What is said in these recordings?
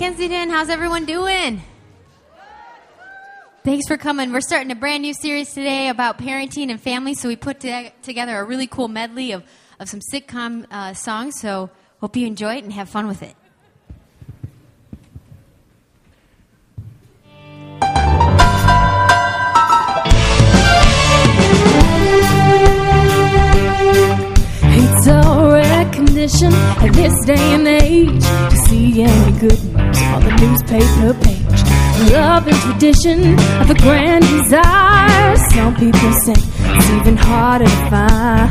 Kensington, how's everyone doing? Thanks for coming. We're starting a brand new series today about parenting and family, so we put to- together a really cool medley of, of some sitcom uh, songs, so hope you enjoy it and have fun with it. Recognition at this day and age to see any good moms on the newspaper page. Love and tradition of the grand desire. Some people say it's even harder to find.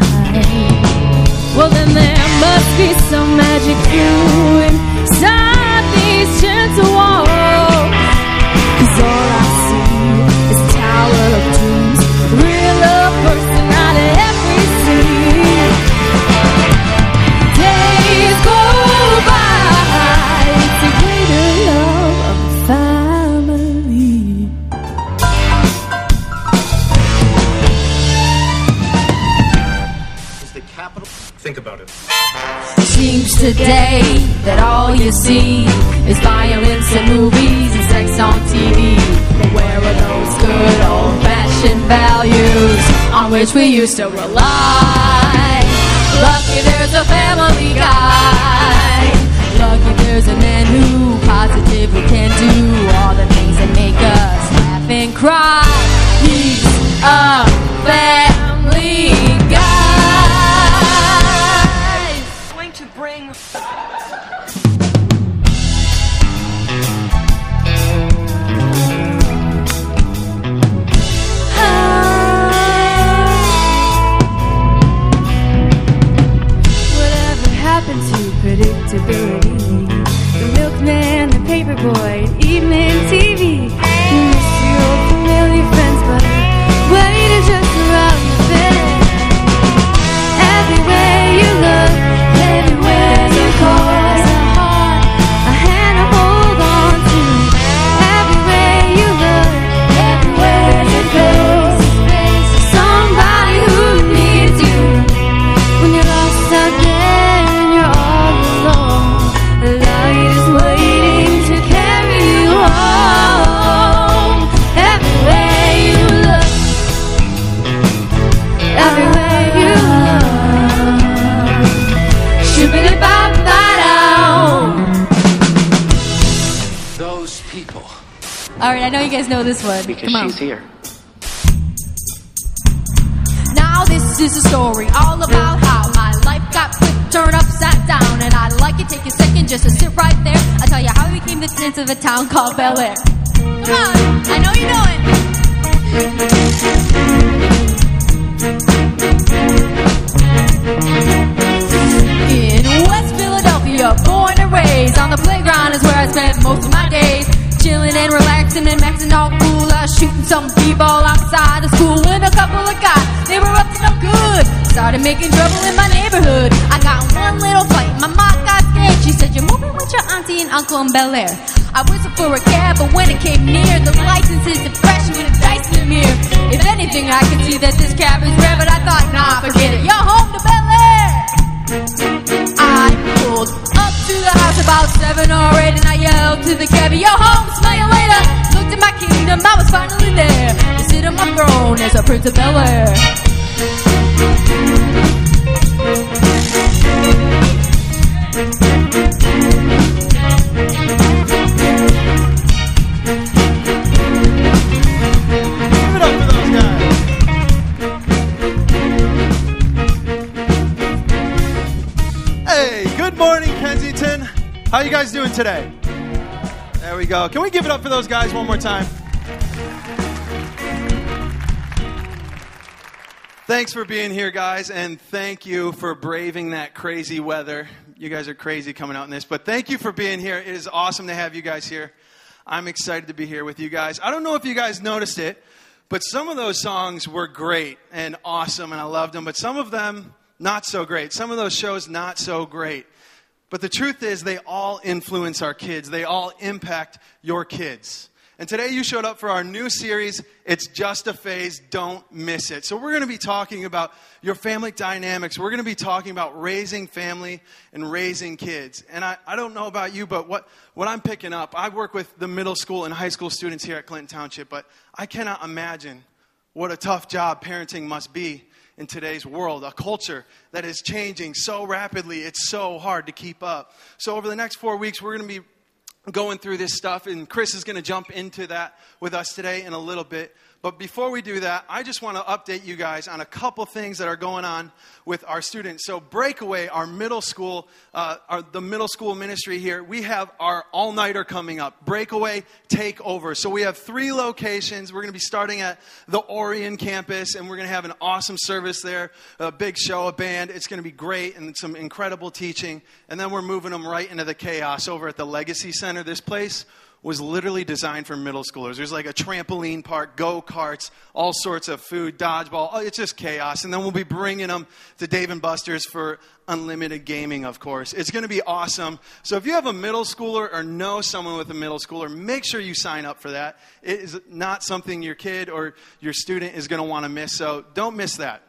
Well, then there must be some magic through inside these gentle walls. Seems today that all you see is violence in movies and sex on TV. But where are those good old fashioned values on which we used to rely? Lucky there's a family guy. Lucky there's a man who positively can do all the things that make us laugh and cry. He's a family she's here. Now this is a story all about how my life got flipped, turned upside down, and I'd like it take a second just to sit right there. I tell you how I became the tenth of a town called Bel Air. Come on, I know you know it. Bel Air." I whistled for a cab, but when it came near, the license is crashing with a dice in the mirror. If anything, I could see that this cab is rare, but I thought, nah, forget it. You're home to Bel Air. I pulled up to the house about seven or eight, and I yelled to the cabbie, "Yo, home, smell you later." Looked at my kingdom, I was finally there to sit on my throne as a prince of Bel Air. Give How you guys doing today? There we go. Can we give it up for those guys one more time? Thanks for being here, guys, and thank you for braving that crazy weather. You guys are crazy coming out in this, but thank you for being here. It is awesome to have you guys here. I'm excited to be here with you guys. I don't know if you guys noticed it, but some of those songs were great and awesome, and I loved them, but some of them not so great. Some of those shows not so great. But the truth is, they all influence our kids, they all impact your kids. And today you showed up for our new series, It's Just a Phase, Don't Miss It. So we're going to be talking about your family dynamics. We're going to be talking about raising family and raising kids. And I, I don't know about you, but what, what I'm picking up, I work with the middle school and high school students here at Clinton Township, but I cannot imagine what a tough job parenting must be in today's world, a culture that is changing so rapidly, it's so hard to keep up. So, over the next four weeks, we're going to be going through this stuff, and Chris is going to jump into that with us today in a little bit. But before we do that, I just want to update you guys on a couple things that are going on with our students. So, Breakaway, our middle school, uh, our, the middle school ministry here, we have our all nighter coming up. Breakaway Takeover. So, we have three locations. We're going to be starting at the Orion campus, and we're going to have an awesome service there, a big show, a band. It's going to be great and some incredible teaching. And then we're moving them right into the chaos over at the Legacy Center. This place was literally designed for middle schoolers. There's like a trampoline park, go karts, all sorts of food, dodgeball. Oh, it's just chaos. And then we'll be bringing them to Dave and Buster's for unlimited gaming, of course. It's going to be awesome. So if you have a middle schooler or know someone with a middle schooler, make sure you sign up for that. It is not something your kid or your student is going to want to miss. So don't miss that.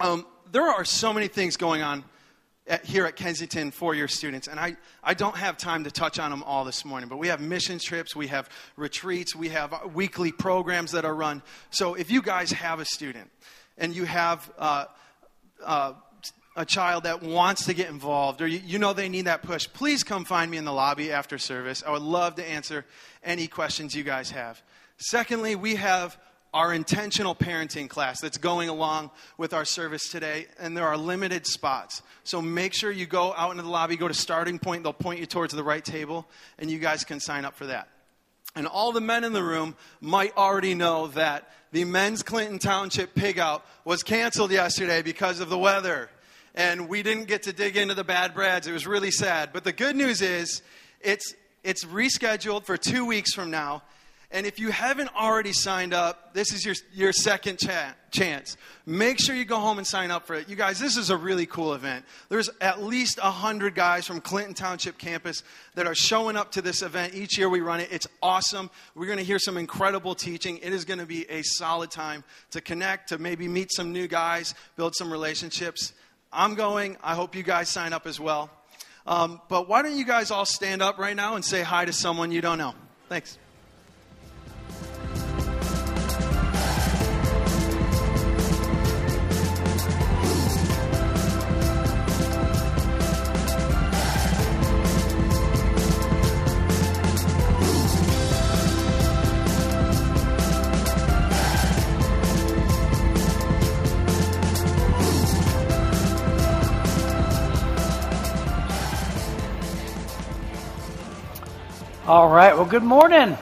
Um, there are so many things going on at, here at Kensington for your students. And I, I don't have time to touch on them all this morning, but we have mission trips, we have retreats, we have weekly programs that are run. So if you guys have a student and you have uh, uh, a child that wants to get involved or you, you know they need that push, please come find me in the lobby after service. I would love to answer any questions you guys have. Secondly, we have our intentional parenting class that's going along with our service today, and there are limited spots. So make sure you go out into the lobby, go to starting point, they'll point you towards the right table, and you guys can sign up for that. And all the men in the room might already know that the men's Clinton Township pig out was canceled yesterday because of the weather. And we didn't get to dig into the bad brads. It was really sad. But the good news is it's, it's rescheduled for two weeks from now and if you haven't already signed up, this is your, your second cha- chance. Make sure you go home and sign up for it. You guys, this is a really cool event. There's at least 100 guys from Clinton Township campus that are showing up to this event. Each year we run it. It's awesome. We're going to hear some incredible teaching. It is going to be a solid time to connect, to maybe meet some new guys, build some relationships. I'm going. I hope you guys sign up as well. Um, but why don't you guys all stand up right now and say hi to someone you don't know? Thanks. All right. Well, good morning.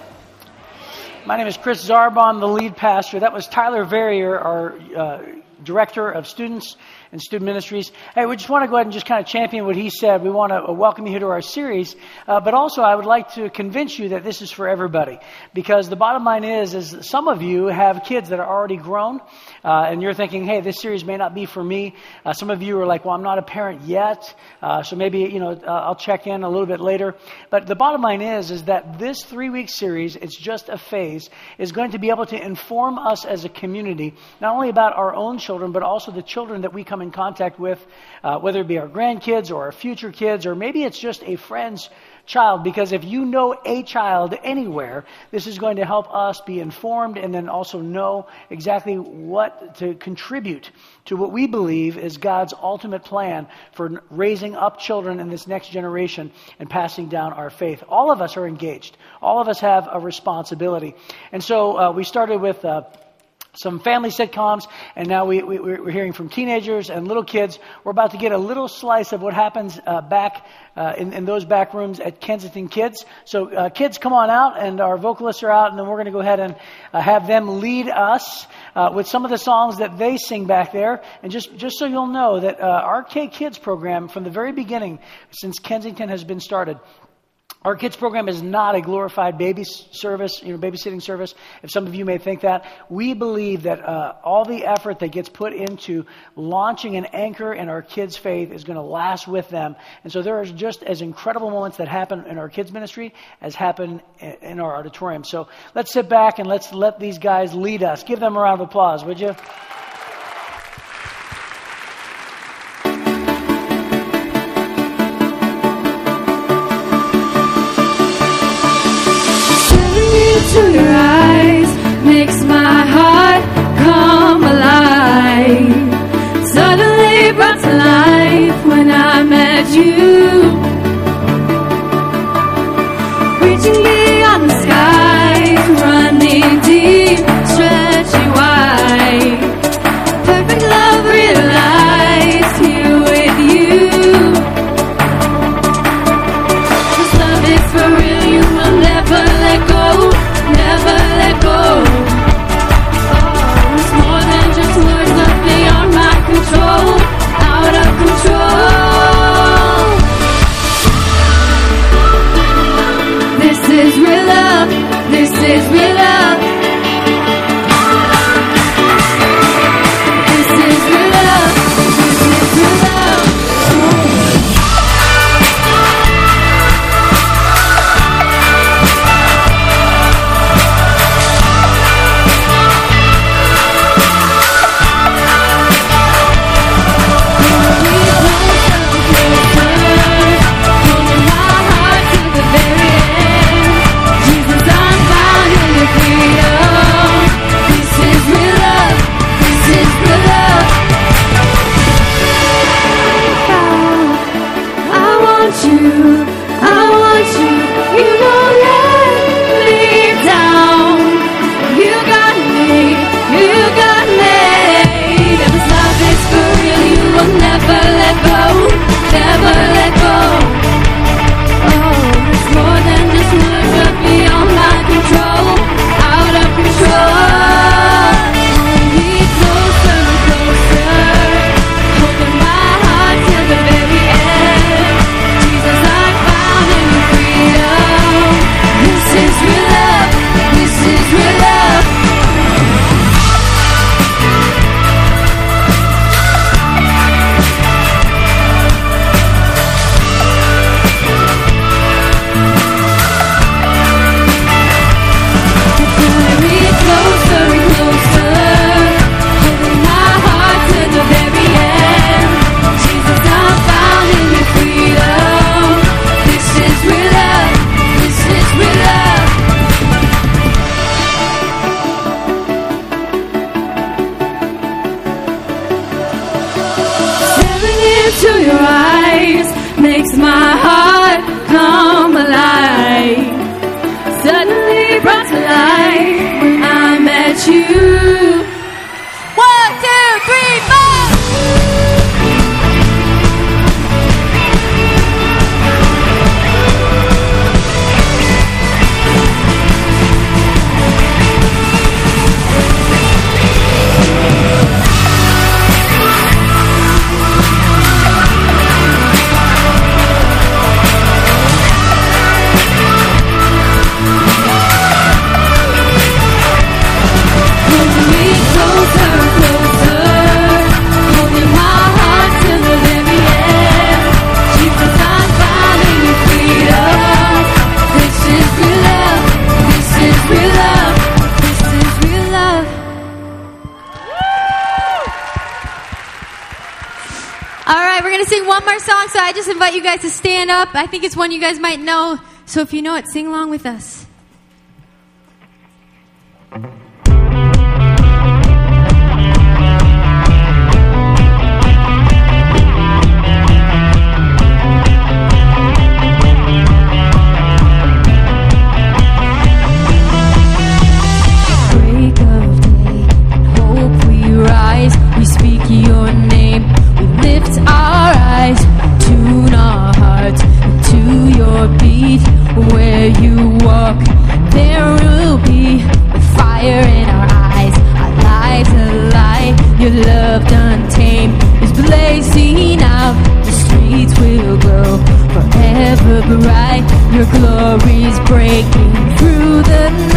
My name is Chris Zarbon, the lead pastor. That was Tyler Verrier, our uh, director of students and student ministries. Hey, we just want to go ahead and just kind of champion what he said. We want to welcome you here to our series, uh, but also I would like to convince you that this is for everybody because the bottom line is, is some of you have kids that are already grown, uh, and you're thinking, hey, this series may not be for me. Uh, some of you are like, well, I'm not a parent yet, uh, so maybe you know uh, I'll check in a little bit later. But the bottom line is, is that this three-week series, it's just a phase, is going to be able to inform us as a community not only about our own children, but also the children that we come in contact with, uh, whether it be our grandkids or our future kids, or maybe it's just a friend's child, because if you know a child anywhere, this is going to help us be informed and then also know exactly what to contribute to what we believe is God's ultimate plan for raising up children in this next generation and passing down our faith. All of us are engaged. All of us have a responsibility. And so uh, we started with. Uh, some family sitcoms, and now we, we, are hearing from teenagers and little kids. We're about to get a little slice of what happens uh, back uh, in, in, those back rooms at Kensington Kids. So, uh, kids, come on out, and our vocalists are out, and then we're going to go ahead and uh, have them lead us uh, with some of the songs that they sing back there. And just, just so you'll know that uh, our K Kids program, from the very beginning, since Kensington has been started, our kids program is not a glorified baby service, you know, babysitting service. If some of you may think that, we believe that uh, all the effort that gets put into launching an anchor in our kids' faith is going to last with them. And so there are just as incredible moments that happen in our kids' ministry as happen in our auditorium. So let's sit back and let's let these guys lead us. Give them a round of applause, would you? to your eyes makes my heart come alive. Suddenly brought to life when I met you. stand up. I think it's one you guys might know. So if you know it, sing along with us. bright, your glory's breaking through the night.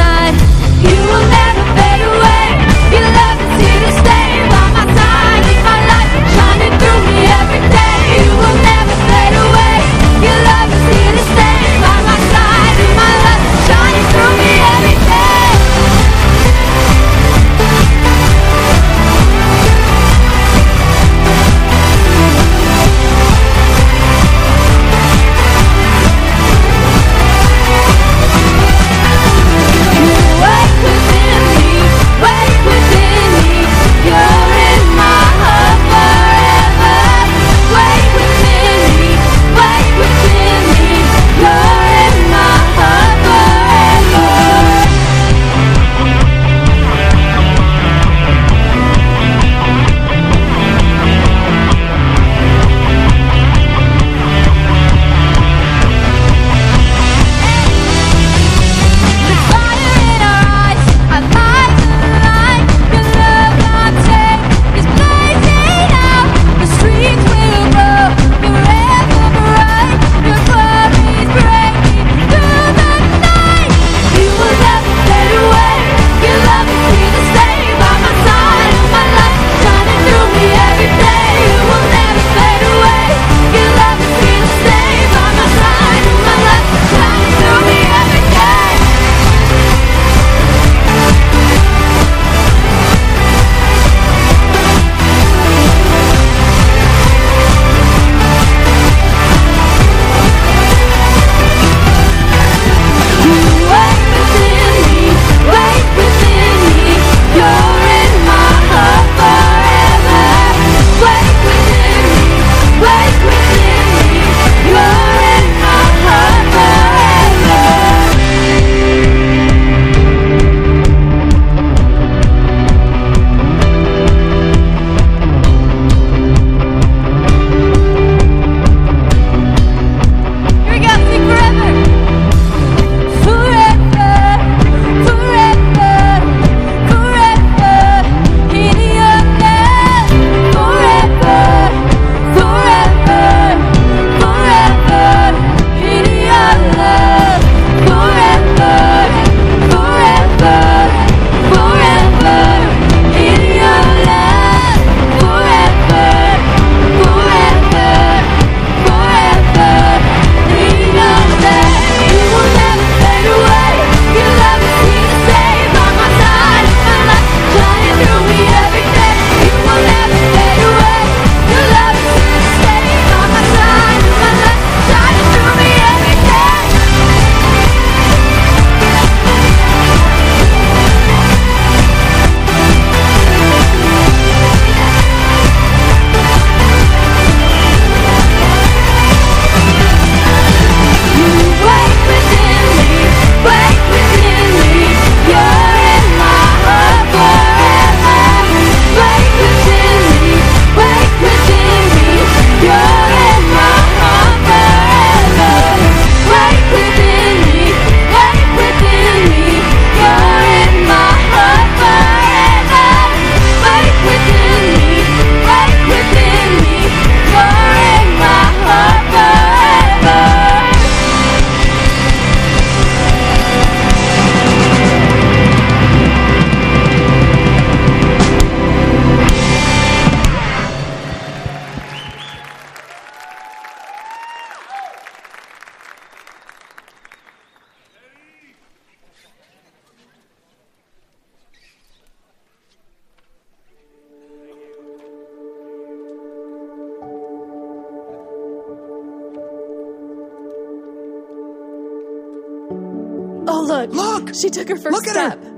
Look. She took her first Look step. Her.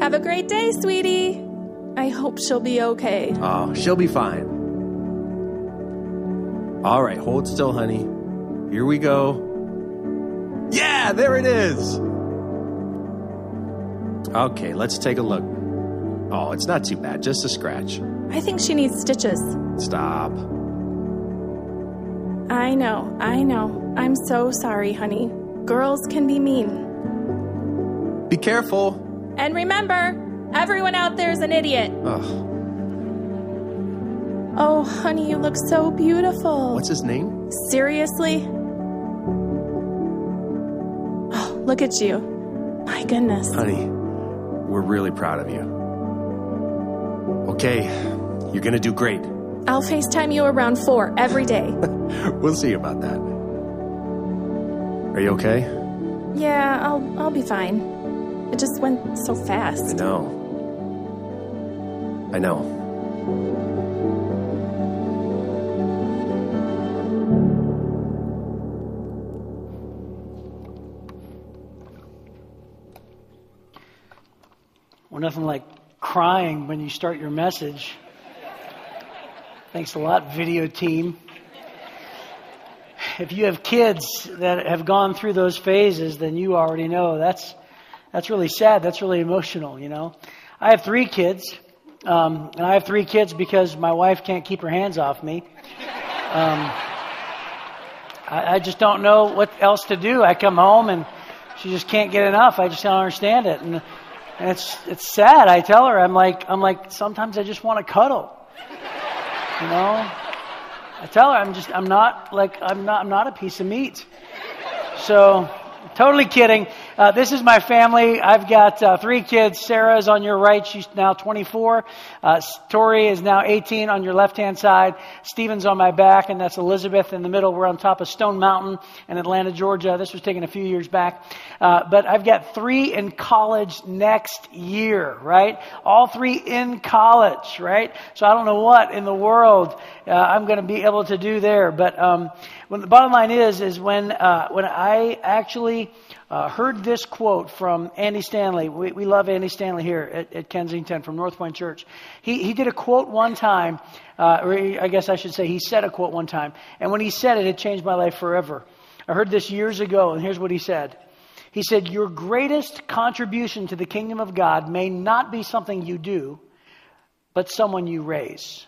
Have a great day, sweetie. I hope she'll be okay. Oh, she'll be fine. All right, hold still, honey. Here we go. Yeah, there it is. Okay, let's take a look. Oh, it's not too bad, just a scratch. I think she needs stitches. Stop. I know, I know. I'm so sorry, honey girls can be mean. Be careful. And remember, everyone out there is an idiot. Ugh. Oh, honey, you look so beautiful. What's his name? Seriously? Oh, look at you. My goodness. Honey, we're really proud of you. Okay, you're gonna do great. I'll FaceTime you around four every day. we'll see about that. Are you okay? yeah, I'll I'll be fine. It just went so fast. I know. I know. Well, nothing like crying when you start your message. Thanks a lot, video team. If you have kids that have gone through those phases, then you already know that's that's really sad. That's really emotional. You know, I have three kids, um, and I have three kids because my wife can't keep her hands off me. Um, I, I just don't know what else to do. I come home and she just can't get enough. I just don't understand it, and and it's it's sad. I tell her, I'm like I'm like sometimes I just want to cuddle. You know, I tell her I'm just I'm not like I'm not I'm not a piece of meat. So totally kidding. Uh, this is my family. I've got uh, three kids. Sarah is on your right. She's now 24. Uh, Tori is now 18 on your left hand side. Stephen's on my back, and that's Elizabeth in the middle. We're on top of Stone Mountain in Atlanta, Georgia. This was taken a few years back. Uh, but I've got three in college next year, right? All three in college, right? So I don't know what in the world uh, I'm going to be able to do there. But um, when the bottom line is, is when uh, when I actually uh, heard this quote from Andy Stanley. We, we love Andy Stanley here at, at Kensington from North Point Church. He, he did a quote one time, uh, or he- I guess I should say he said a quote one time. And when he said it, it changed my life forever. I heard this years ago, and here's what he said. He said, Your greatest contribution to the kingdom of God may not be something you do, but someone you raise.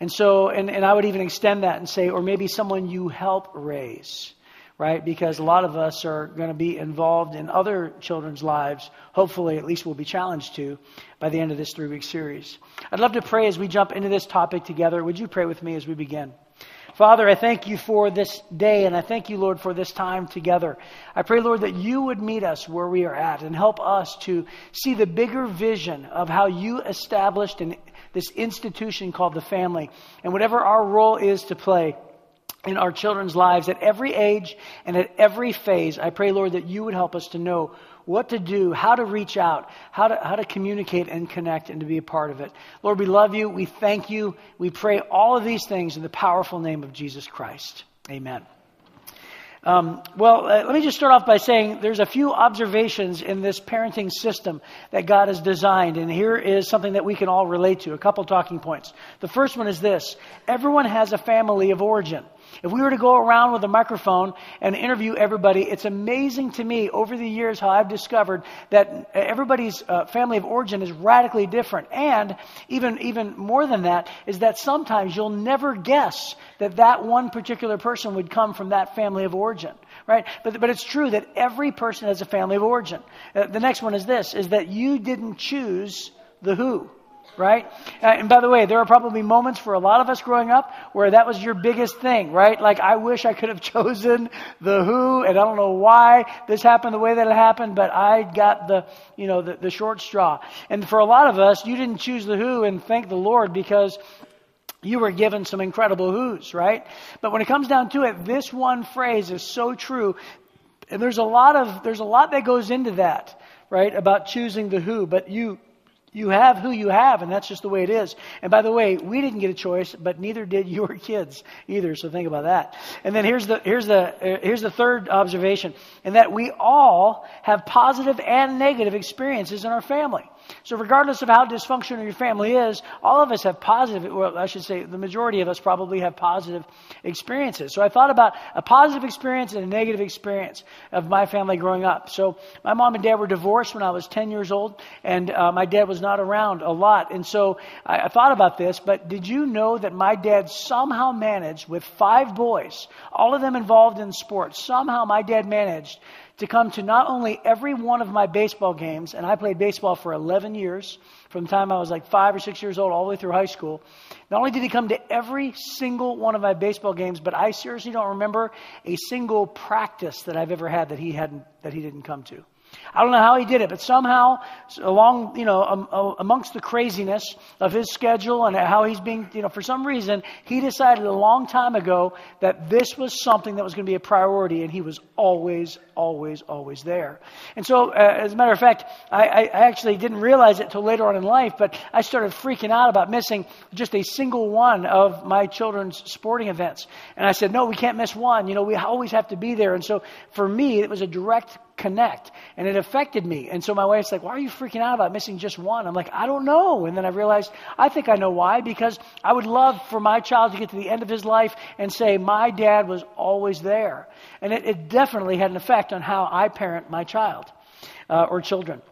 And so, and, and I would even extend that and say, or maybe someone you help raise, right? Because a lot of us are going to be involved in other children's lives. Hopefully, at least we'll be challenged to by the end of this three week series. I'd love to pray as we jump into this topic together. Would you pray with me as we begin? Father, I thank you for this day, and I thank you, Lord, for this time together. I pray, Lord, that you would meet us where we are at and help us to see the bigger vision of how you established an, this institution called the family, and whatever our role is to play in our children's lives at every age and at every phase. I pray, Lord, that you would help us to know what to do, how to reach out, how to, how to communicate and connect and to be a part of it. Lord, we love you. We thank you. We pray all of these things in the powerful name of Jesus Christ. Amen. Um, well, uh, let me just start off by saying there's a few observations in this parenting system that God has designed, and here is something that we can all relate to. A couple talking points. The first one is this everyone has a family of origin. If we were to go around with a microphone and interview everybody, it's amazing to me over the years how I've discovered that everybody's uh, family of origin is radically different. And even, even more than that is that sometimes you'll never guess that that one particular person would come from that family of origin. Right? But, but it's true that every person has a family of origin. Uh, the next one is this, is that you didn't choose the who right? Uh, and by the way, there are probably moments for a lot of us growing up where that was your biggest thing, right? Like, I wish I could have chosen the who, and I don't know why this happened the way that it happened, but I got the, you know, the, the short straw. And for a lot of us, you didn't choose the who, and thank the Lord because you were given some incredible who's, right? But when it comes down to it, this one phrase is so true. And there's a lot of, there's a lot that goes into that, right? About choosing the who, but you, you have who you have, and that's just the way it is. And by the way, we didn't get a choice, but neither did your kids either. So think about that. And then here's the here's the uh, here's the third observation, and that we all have positive and negative experiences in our family. So regardless of how dysfunctional your family is, all of us have positive. Well, I should say the majority of us probably have positive experiences. So I thought about a positive experience and a negative experience of my family growing up. So my mom and dad were divorced when I was 10 years old, and uh, my dad was not around a lot. And so I, I thought about this, but did you know that my dad somehow managed with five boys, all of them involved in sports, somehow my dad managed to come to not only every one of my baseball games, and I played baseball for 11 years, from the time I was like five or six years old all the way through high school. Not only did he come to every single one of my baseball games, but I seriously don't remember a single practice that I've ever had that he hadn't that he didn't come to. I don't know how he did it, but somehow, along, you know, um, amongst the craziness of his schedule and how he's being, you know, for some reason, he decided a long time ago that this was something that was going to be a priority, and he was always, always, always there. And so, uh, as a matter of fact, I, I actually didn't realize it till later on in life, but I started freaking out about missing just a single one of my children's sporting events. And I said, no, we can't miss one. You know, we always have to be there. And so, for me, it was a direct connect. And it affected me. And so my wife's like, why are you freaking out about missing just one? I'm like, I don't know. And then I realized, I think I know why. Because I would love for my child to get to the end of his life and say, my dad was always there. And it, it definitely had an effect on how I parent my child uh, or children.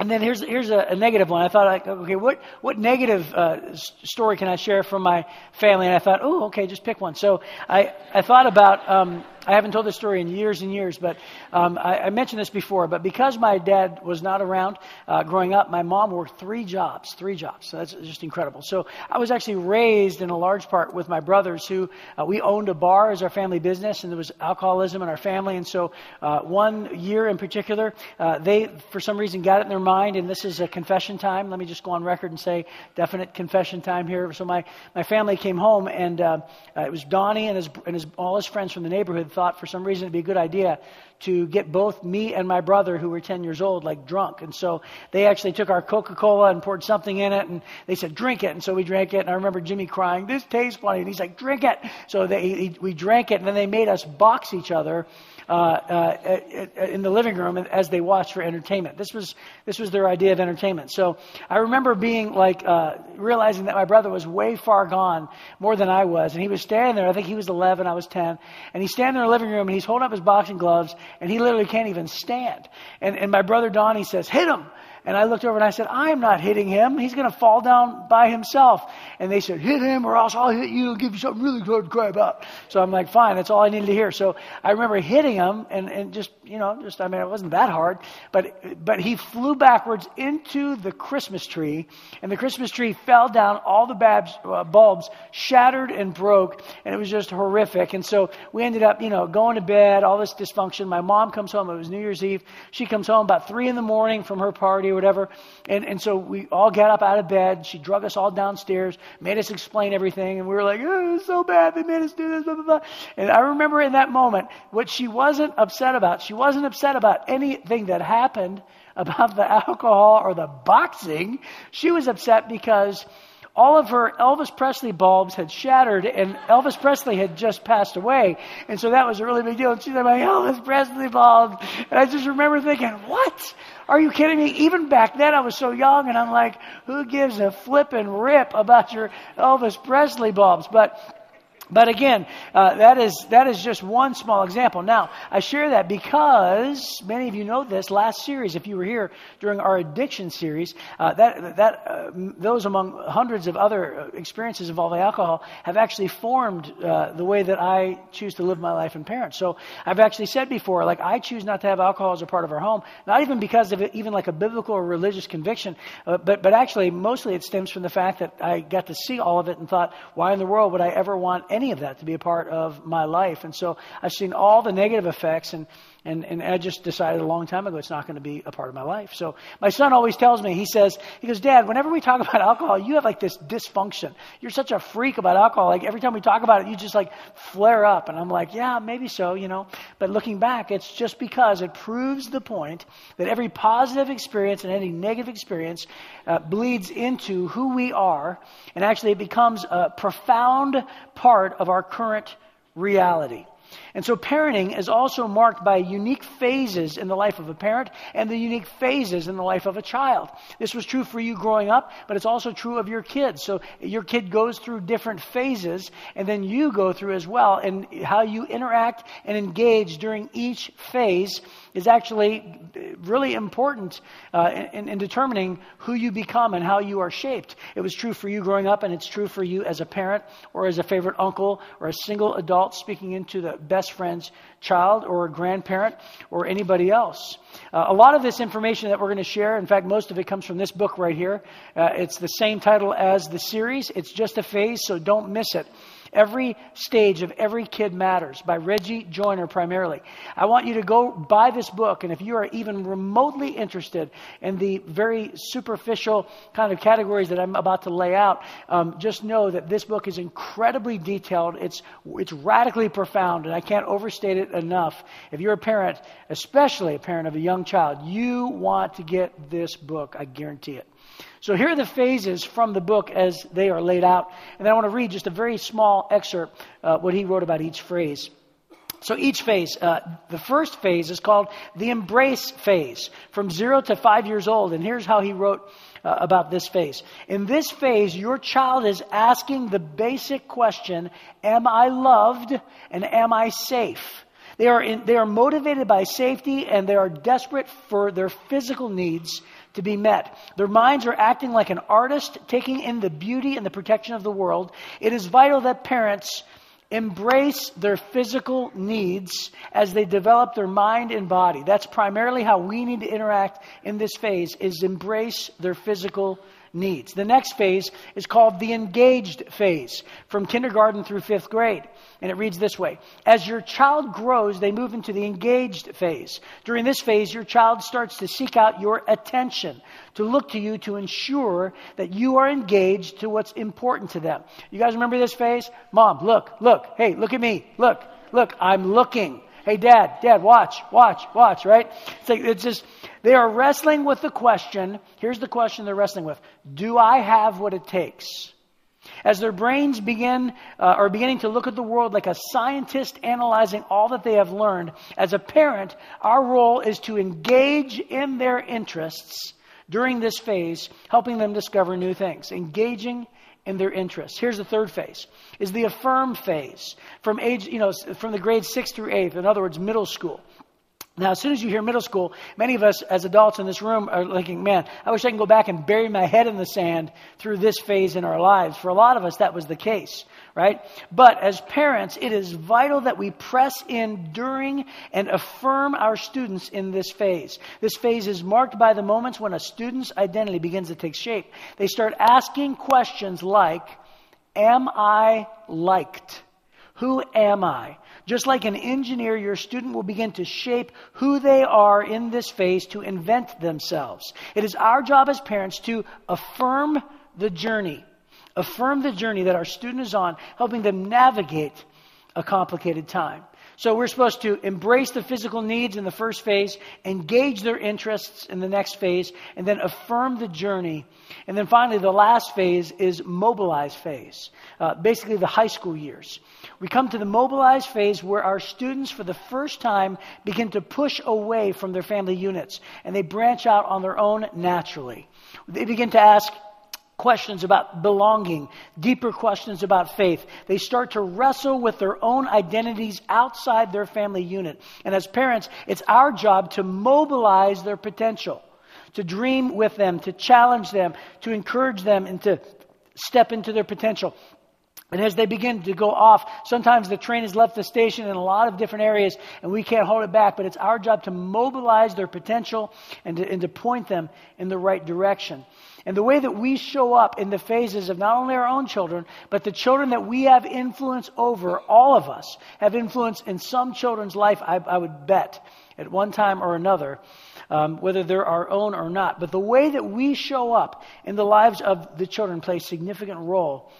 And then here's here's a, a, negative one. I thought, like, okay, what what negative uh, story can I share from my family? And I thought, oh, okay, just pick one. So I I thought about um, I haven't told this story in years and years, but um, I, I, mentioned this before. But because my dad was not around uh, growing up, my mom worked three jobs, three jobs. So that's just incredible. So I was actually raised in a large part with my brothers, who uh, we owned a bar as our family business, and there was alcoholism in our family. And so uh, one year in particular, uh, they for some reason got it in their mind, and this is a confession time. Let me just go on record and say definite confession time here. So my my family came home, and uh, uh, it was Donnie and his and his all his friends from the neighborhood thought for some reason it'd be a good idea to get both me and my brother, who were 10 years old, like drunk. And so they actually took our Coca Cola and poured something in it, and they said, drink it. And so we drank it. And I remember Jimmy crying, this tastes funny. And he's like, drink it. So they, we drank it, and then they made us box each other Uh, uh, uh, in the living room as they watched for entertainment. This was this was their idea of entertainment. So I remember being like uh, realizing that my brother was way far gone, more than I was, and he was standing there. I think he was 11, I was 10, and he's standing in the living room and he's holding up his boxing gloves, and he literally can't even stand. And and my brother Donnie says, "Hit him." And I looked over and I said, I'm not hitting him. He's going to fall down by himself. And they said, hit him or else I'll hit you and give you something really good to cry about. So I'm like, fine, that's all I needed to hear. So I remember hitting him and, and just, you know, just, I mean, it wasn't that hard, but, but he flew backwards into the Christmas tree and the Christmas tree fell down. All the babs, uh, bulbs shattered and broke and it was just horrific. And so we ended up, you know, going to bed, all this dysfunction. My mom comes home. It was New Year's Eve. She comes home about three in the morning from her party whatever. And, and so we all got up out of bed. She drug us all downstairs, made us explain everything. And we were like, oh, it's so bad. They made us do this, blah, blah, blah. And I remember in that moment, what she wasn't upset about, she wasn't upset about anything that happened about the alcohol or the boxing. She was upset because all of her Elvis Presley bulbs had shattered and Elvis Presley had just passed away. And so that was a really big deal. And she said, my Elvis Presley bulbs. And I just remember thinking, what? Are you kidding me? Even back then I was so young and I'm like, who gives a flip and rip about your Elvis Presley bulbs? But but again, uh, that is that is just one small example. Now, I share that because many of you know this. Last series, if you were here during our addiction series, uh, that that uh, those among hundreds of other uh, experiences involving alcohol have actually formed uh, the way that I choose to live my life and parent. So I've actually said before, like I choose not to have alcohol as a part of our home, not even because of it, even like a biblical or religious conviction, uh, but but actually mostly it stems from the fact that I got to see all of it and thought, why in the world would I ever want any of that to be a part of my life. And so I've seen all the negative effects and, and, and I just decided a long time ago it's not going to be a part of my life. So my son always tells me, he says, he goes, Dad, whenever we talk about alcohol, you have like this dysfunction. You're such a freak about alcohol. Like every time we talk about it, you just like flare up. And I'm like, yeah, maybe so, you know. But looking back, it's just because it proves the point that every positive experience and any negative experience uh, bleeds into who we are. And actually it becomes a profound part of our current reality. And so parenting is also marked by unique phases in the life of a parent and the unique phases in the life of a child. This was true for you growing up, but it's also true of your kids. So your kid goes through different phases and then you go through as well and how you interact and engage during each phase is actually really important uh, in, in determining who you become and how you are shaped. It was true for you growing up, and it's true for you as a parent or as a favorite uncle or a single adult speaking into the best friend's child or a grandparent or anybody else. Uh, a lot of this information that we're going to share, in fact, most of it comes from this book right here. Uh, it's the same title as the series. It's just a phase, so don't miss it. Every stage of every kid matters by Reggie Joiner primarily. I want you to go buy this book, and if you are even remotely interested in the very superficial kind of categories that I'm about to lay out, um, just know that this book is incredibly detailed. It's it's radically profound, and I can't overstate it enough. If you're a parent, especially a parent of a young child, you want to get this book. I guarantee it. So here are the phases from the book as they are laid out. And then I want to read just a very small excerpt, uh, what he wrote about each phrase. So each phase, uh, the first phase is called the embrace phase, from zero to five years old. And here's how he wrote uh, about this phase. In this phase, your child is asking the basic question, am I loved and am I safe? They are, in, they are motivated by safety and they are desperate for their physical needs to be met. Their minds are acting like an artist, taking in the beauty and the protection of the world. It is vital that parents embrace their physical needs as they develop their mind and body. That's primarily how we need to interact in this phase is embrace their physical needs. The next phase is called the engaged phase from kindergarten through 5th grade. And it reads this way As your child grows, they move into the engaged phase. During this phase, your child starts to seek out your attention, to look to you to ensure that you are engaged to what's important to them. You guys remember this phase? Mom, look, look, hey, look at me, look, look, I'm looking. Hey, dad, dad, watch, watch, watch, right? It's like, it's just, they are wrestling with the question. Here's the question they're wrestling with Do I have what it takes? As their brains begin, uh, are beginning to look at the world like a scientist analyzing all that they have learned, as a parent, our role is to engage in their interests during this phase, helping them discover new things, engaging in their interests. Here's the third phase, is the affirm phase from age, you know, from the grades six through eighth, in other words, middle school. Now, as soon as you hear middle school, many of us as adults in this room are thinking, man, I wish I can go back and bury my head in the sand through this phase in our lives. For a lot of us, that was the case, right? But as parents, it is vital that we press in during and affirm our students in this phase. This phase is marked by the moments when a student's identity begins to take shape. They start asking questions like, Am I liked? Who am I? Just like an engineer, your student will begin to shape who they are in this phase to invent themselves. It is our job as parents to affirm the journey, affirm the journey that our student is on, helping them navigate a complicated time. So we're supposed to embrace the physical needs in the first phase, engage their interests in the next phase, and then affirm the journey. And then finally, the last phase is mobilize phase, uh, basically the high school years. We come to the mobilize phase where our students, for the first time, begin to push away from their family units and they branch out on their own naturally. They begin to ask questions about belonging, deeper questions about faith. They start to wrestle with their own identities outside their family unit. And as parents, it's our job to mobilize their potential, to dream with them, to challenge them, to encourage them, and to step into their potential. And as they begin to go off, sometimes the train has left the station in a lot of different areas and we can't hold it back, but it's our job to mobilize their potential and to, and to point them in the right direction. And the way that we show up in the phases of not only our own children, but the children that we have influence over, all of us have influence in some children's life, I, I would bet, at one time or another, um, whether they're our own or not. But the way that we show up in the lives of the children plays significant role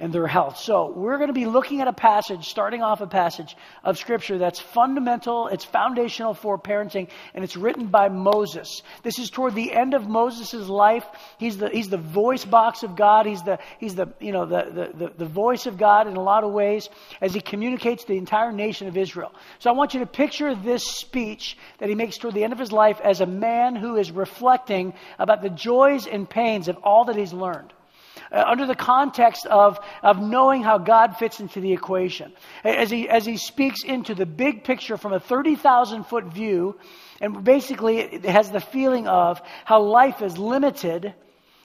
and their health. So we're going to be looking at a passage, starting off a passage of scripture that's fundamental, it's foundational for parenting, and it's written by Moses. This is toward the end of Moses' life. He's the, he's the voice box of God. He's the, he's the, you know, the, the, the voice of God in a lot of ways as he communicates to the entire nation of Israel. So I want you to picture this speech that he makes toward the end of his life as a man who is reflecting about the joys and pains of all that he's learned uh, under the context of, of knowing how God fits into the equation. As he, as he speaks into the big picture from a 30,000 foot view, and basically it has the feeling of how life is limited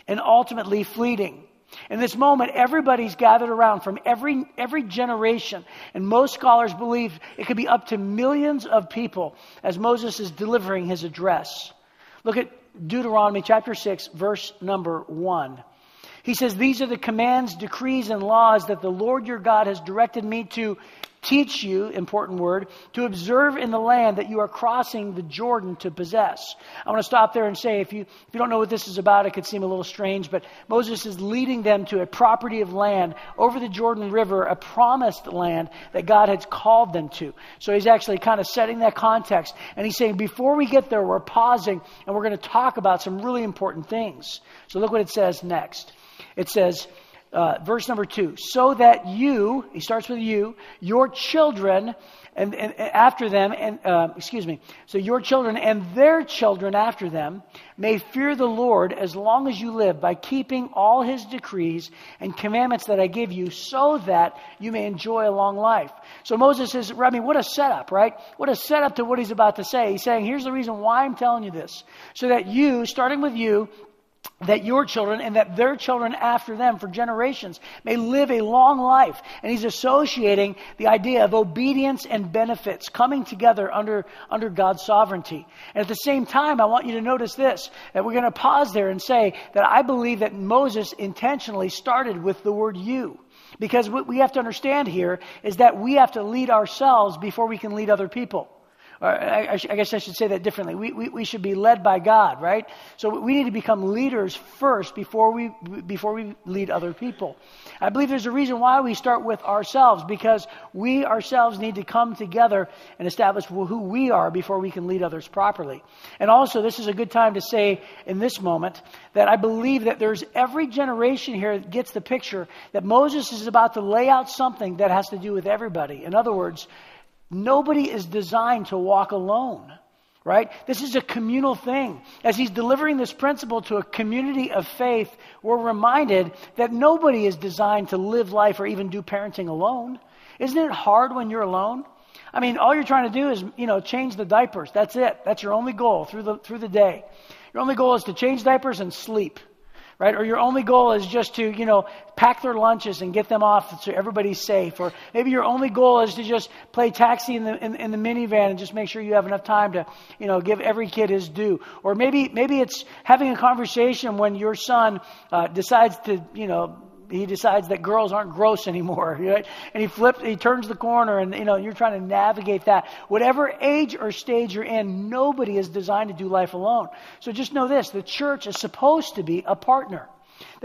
and ultimately fleeting. In this moment, everybody's gathered around from every, every generation. And most scholars believe it could be up to millions of people as Moses is delivering his address. Look at Deuteronomy chapter 6, verse number 1. He says, These are the commands, decrees, and laws that the Lord your God has directed me to teach you, important word, to observe in the land that you are crossing the Jordan to possess. I want to stop there and say, if you, if you don't know what this is about, it could seem a little strange, but Moses is leading them to a property of land over the Jordan River, a promised land that God has called them to. So he's actually kind of setting that context. And he's saying, before we get there, we're pausing and we're going to talk about some really important things. So look what it says next. It says, uh, verse number two, so that you, he starts with you, your children, and, and, and after them, and uh, excuse me, so your children and their children after them may fear the Lord as long as you live by keeping all his decrees and commandments that I give you, so that you may enjoy a long life. So Moses says, I mean, what a setup, right? What a setup to what he's about to say. He's saying, here's the reason why I'm telling you this, so that you, starting with you, that your children and that their children after them for generations may live a long life. And he's associating the idea of obedience and benefits coming together under, under God's sovereignty. And at the same time, I want you to notice this, that we're going to pause there and say that I believe that Moses intentionally started with the word you. Because what we have to understand here is that we have to lead ourselves before we can lead other people. Or I, I, guess I should say that differently. We, we, we, should be led by God, right? So we need to become leaders first before we, before we lead other people. I believe there's a reason why we start with ourselves, because we ourselves need to come together and establish who we are before we can lead others properly. And also, this is a good time to say in this moment that I believe that there's every generation here that gets the picture that Moses is about to lay out something that has to do with everybody. In other words, Nobody is designed to walk alone, right? This is a communal thing. As he's delivering this principle to a community of faith, we're reminded that nobody is designed to live life or even do parenting alone. Isn't it hard when you're alone? I mean, all you're trying to do is, you know, change the diapers. That's it. That's your only goal through the, through the day. Your only goal is to change diapers and sleep right? Or your only goal is just to, you know, pack their lunches and get them off so everybody's safe. Or maybe your only goal is to just play taxi in the, in, in, the minivan and just make sure you have enough time to, you know, give every kid his due. Or maybe, maybe it's having a conversation when your son uh, decides to, you know, he decides that girls aren't gross anymore, right? And he flips, he turns the corner, and you know you're trying to navigate that. Whatever age or stage you're in, nobody is designed to do life alone. So just know this: the church is supposed to be a partner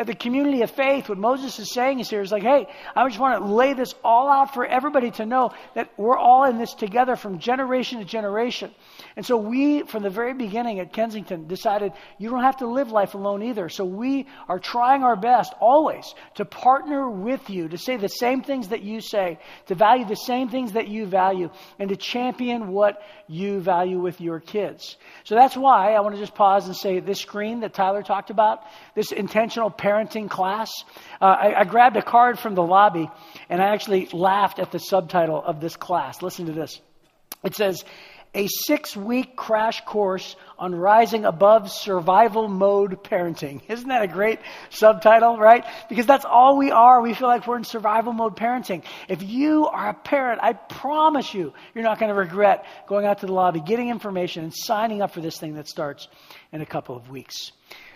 that the community of faith, what Moses is saying is here is like, hey, I just want to lay this all out for everybody to know that we're all in this together from generation to generation. And so we, from the very beginning at Kensington, decided you don't have to live life alone either. So we are trying our best always to partner with you, to say the same things that you say, to value the same things that you value, and to champion what you value with your kids. So that's why I want to just pause and say this screen that Tyler talked about, this intentional parenting class. Uh, I, I grabbed a card from the lobby and I actually laughed at the subtitle of this class. Listen to this. It says, a six week crash course on rising above survival mode parenting. Isn't that a great subtitle, right? Because that's all we are. We feel like we're in survival mode parenting. If you are a parent, I promise you, you're not going to regret going out to the lobby, getting information, and signing up for this thing that starts in a couple of weeks.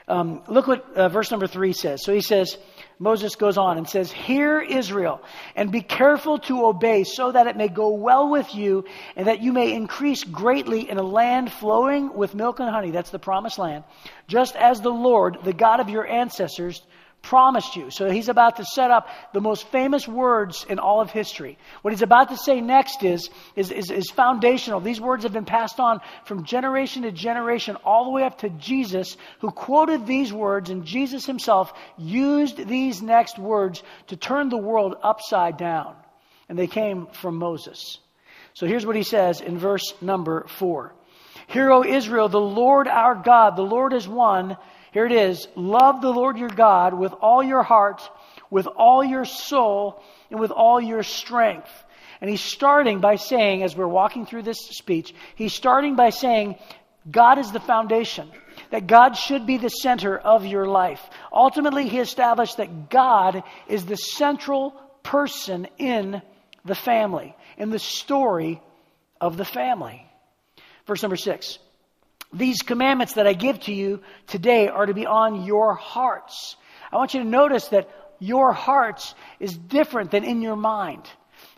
Um, look what uh, verse number three says. So he says, Moses goes on and says, Hear Israel, and be careful to obey, so that it may go well with you, and that you may increase greatly in a land flowing with milk and honey. That's the promised land. Just as the Lord, the God of your ancestors, promised you. So he's about to set up the most famous words in all of history. What he's about to say next is, is, is, is, foundational. These words have been passed on from generation to generation, all the way up to Jesus, who quoted these words, and Jesus himself used these next words to turn the world upside down. And they came from Moses. So here's what he says in verse number four. Hear, O Israel, the Lord our God, the Lord is one. Here it is. Love the Lord your God with all your heart, with all your soul, and with all your strength. And he's starting by saying, as we're walking through this speech, he's starting by saying, God is the foundation, that God should be the center of your life. Ultimately, he established that God is the central person in the family, in the story of the family. Verse number six. These commandments that I give to you today are to be on your hearts. I want you to notice that your hearts is different than in your mind.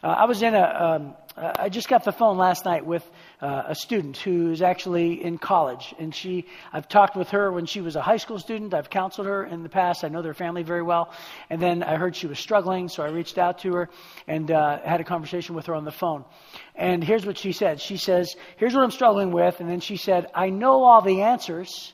Uh, I was in a, um, I just got the phone last night with uh, a student who is actually in college, and she, I've talked with her when she was a high school student. I've counseled her in the past. I know their family very well, and then I heard she was struggling, so I reached out to her and uh, had a conversation with her on the phone. And here's what she said. She says, "Here's what I'm struggling with," and then she said, "I know all the answers."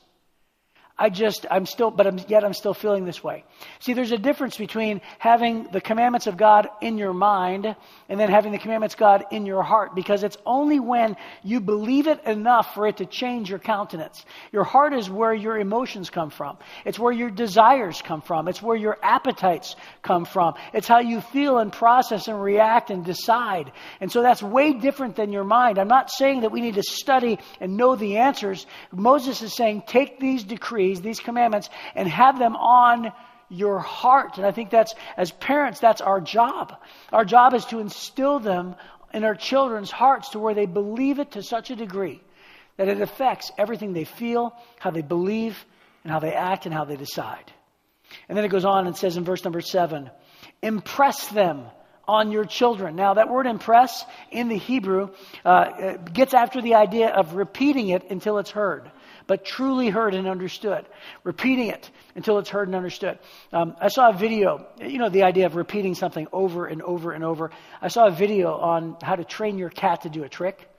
I just, I'm still, but I'm, yet I'm still feeling this way. See, there's a difference between having the commandments of God in your mind and then having the commandments of God in your heart because it's only when you believe it enough for it to change your countenance. Your heart is where your emotions come from. It's where your desires come from. It's where your appetites come from. It's how you feel and process and react and decide. And so that's way different than your mind. I'm not saying that we need to study and know the answers. Moses is saying, take these decrees decrees, these commandments, and have them on your heart. And I think that's, as parents, that's our job. Our job is to instill them in our children's hearts to where they believe it to such a degree that it affects everything they feel, how they believe, and how they act, and how they decide. And then it goes on and says in verse number seven, impress them on your children. Now, that word impress in the Hebrew uh, gets after the idea of repeating it until it's heard but truly heard and understood. Repeating it until it's heard and understood. Um, I saw a video, you know, the idea of repeating something over and over and over. I saw a video on how to train your cat to do a trick.